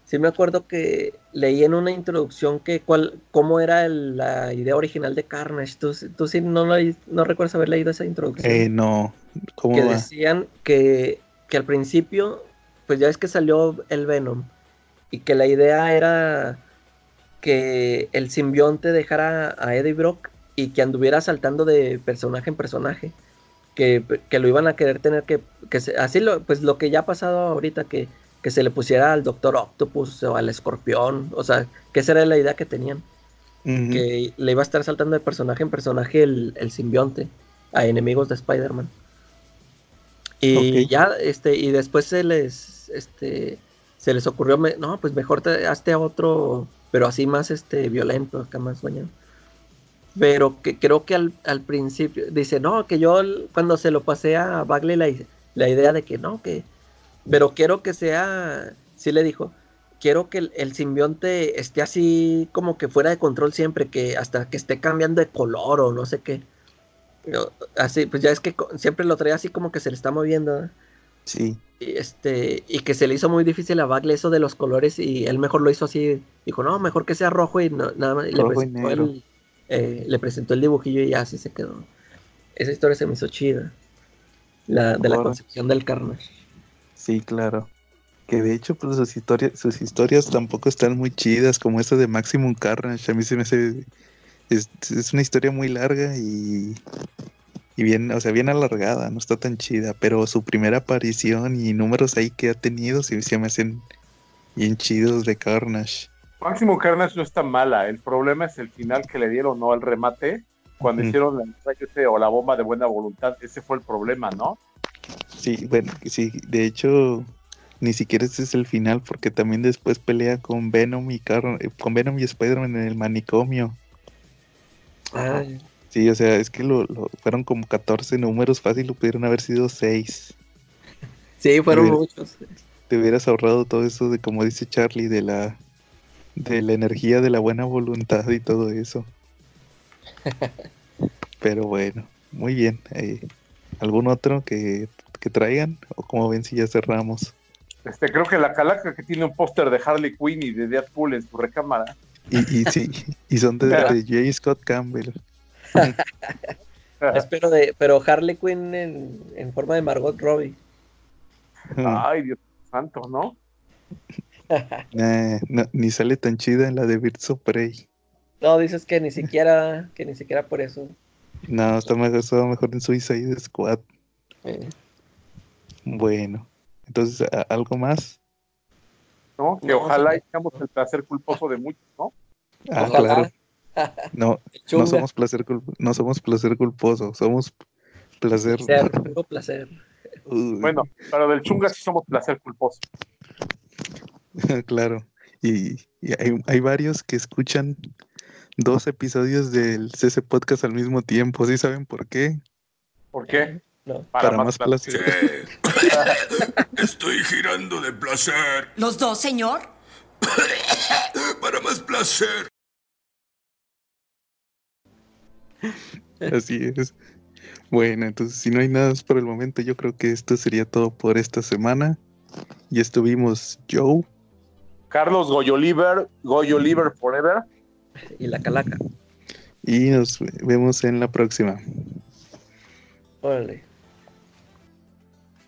sí me acuerdo que leí en una introducción que cuál, cómo era el- la idea original de Carnage. ¿Tú, tú sí no, no recuerdas haber leído esa introducción? Eh, no. ¿Cómo que va? decían que, que al principio, pues ya es que salió el Venom y que la idea era que el simbionte dejara a Eddie Brock y que anduviera saltando de personaje en personaje. Que, que lo iban a querer tener que, que se- así lo, pues lo que ya ha pasado ahorita, que, que se le pusiera al Doctor Octopus o al Escorpión, o sea, que esa era la idea que tenían que le iba a estar saltando de personaje en personaje el, el simbionte a enemigos de Spider-Man. Y ya, este, y después se les, este, se les ocurrió, no, pues mejor te, hazte otro, pero así más, este, violento, acá más bañado. Pero que creo que al, al principio, dice, no, que yo cuando se lo pasé a Bagley la idea de que no, que, pero quiero que sea, sí le dijo, quiero que el, el simbionte esté así como que fuera de control siempre, que hasta que esté cambiando de color o no sé qué. Pero, Así, pues ya es que siempre lo traía así como que se le está moviendo. ¿eh? Sí. Y, este, y que se le hizo muy difícil a Bagley eso de los colores y él mejor lo hizo así. Dijo, no, mejor que sea rojo y no- nada más. y le, Rojo presentó el, eh, le presentó el dibujillo y ya así se quedó. Esa historia se me hizo chida. La, de la Ahora. concepción del Carnage. Sí, claro. Que de hecho, pues sus historias, sus historias tampoco están muy chidas, como esa de Maximum Carnage. A mí se me hace. Es, es una historia muy larga y. Y bien, o sea, bien alargada, no está tan chida. Pero su primera aparición y números ahí que ha tenido, se me hacen bien chidos de Carnage. Máximo Carnage no está mala. El problema es el final que le dieron, ¿no? El remate. Cuando hicieron ese o la bomba de buena voluntad. Ese fue el problema, ¿no? Sí, bueno, sí, de hecho, ni siquiera ese es el final, porque también después pelea con Venom y Car eh, con Venom y Spider-Man en el manicomio. Sí, o sea, es que lo, lo- fueron como 14 números, fácil, lo pudieron haber sido 6. sí, fueron Mira. muchos. Te hubieras ahorrado todo eso de, como dice Charlie, de la, de la energía, de la buena voluntad y todo eso. *laughs* Pero bueno, muy bien. eh, ¿Algún otro que, que traigan? ¿O como ven si ya cerramos? Este, creo que la calaca que tiene un póster de Harley Quinn y de Deadpool en su recámara. Y, y sí, y son de, de J. Scott Campbell. Espero de, pero Harley Quinn en, en forma de Margot Robbie. Ay, Dios santo, ¿no? Nah, *laughs* no, ni sale tan chida en la de Birds of Prey. No, dices que ni siquiera, que ni siquiera por eso. No, está mejor, está mejor en Suicide Squad. eh, Bueno, entonces, ¿a- ¿algo más? ¿No? Que No, ojalá tengamos el placer culposo de muchos, ¿no? Ah, Ojalá. claro. No, *laughs* no somos placer culp- no somos placer culposo, somos placer. sea puro placer. Uy, Bueno, pero del chunga sí somos placer culposo. *laughs* claro. Y, y hay, hay varios que escuchan dos episodios del CC Podcast al mismo tiempo. ¿Sí saben por qué? ¿Por qué? No. Para, más placer. *laughs* *laughs* Estoy girando de placer. ¿Los dos, señor? *coughs* Para más placer. Así es. Bueno, entonces si no hay nada más por el momento, yo creo que esto sería todo por esta semana. Y estuvimos Joe, Carlos Goyoliver, Goyoliver Forever. Y la calaca. y nos vemos en la próxima. Órale.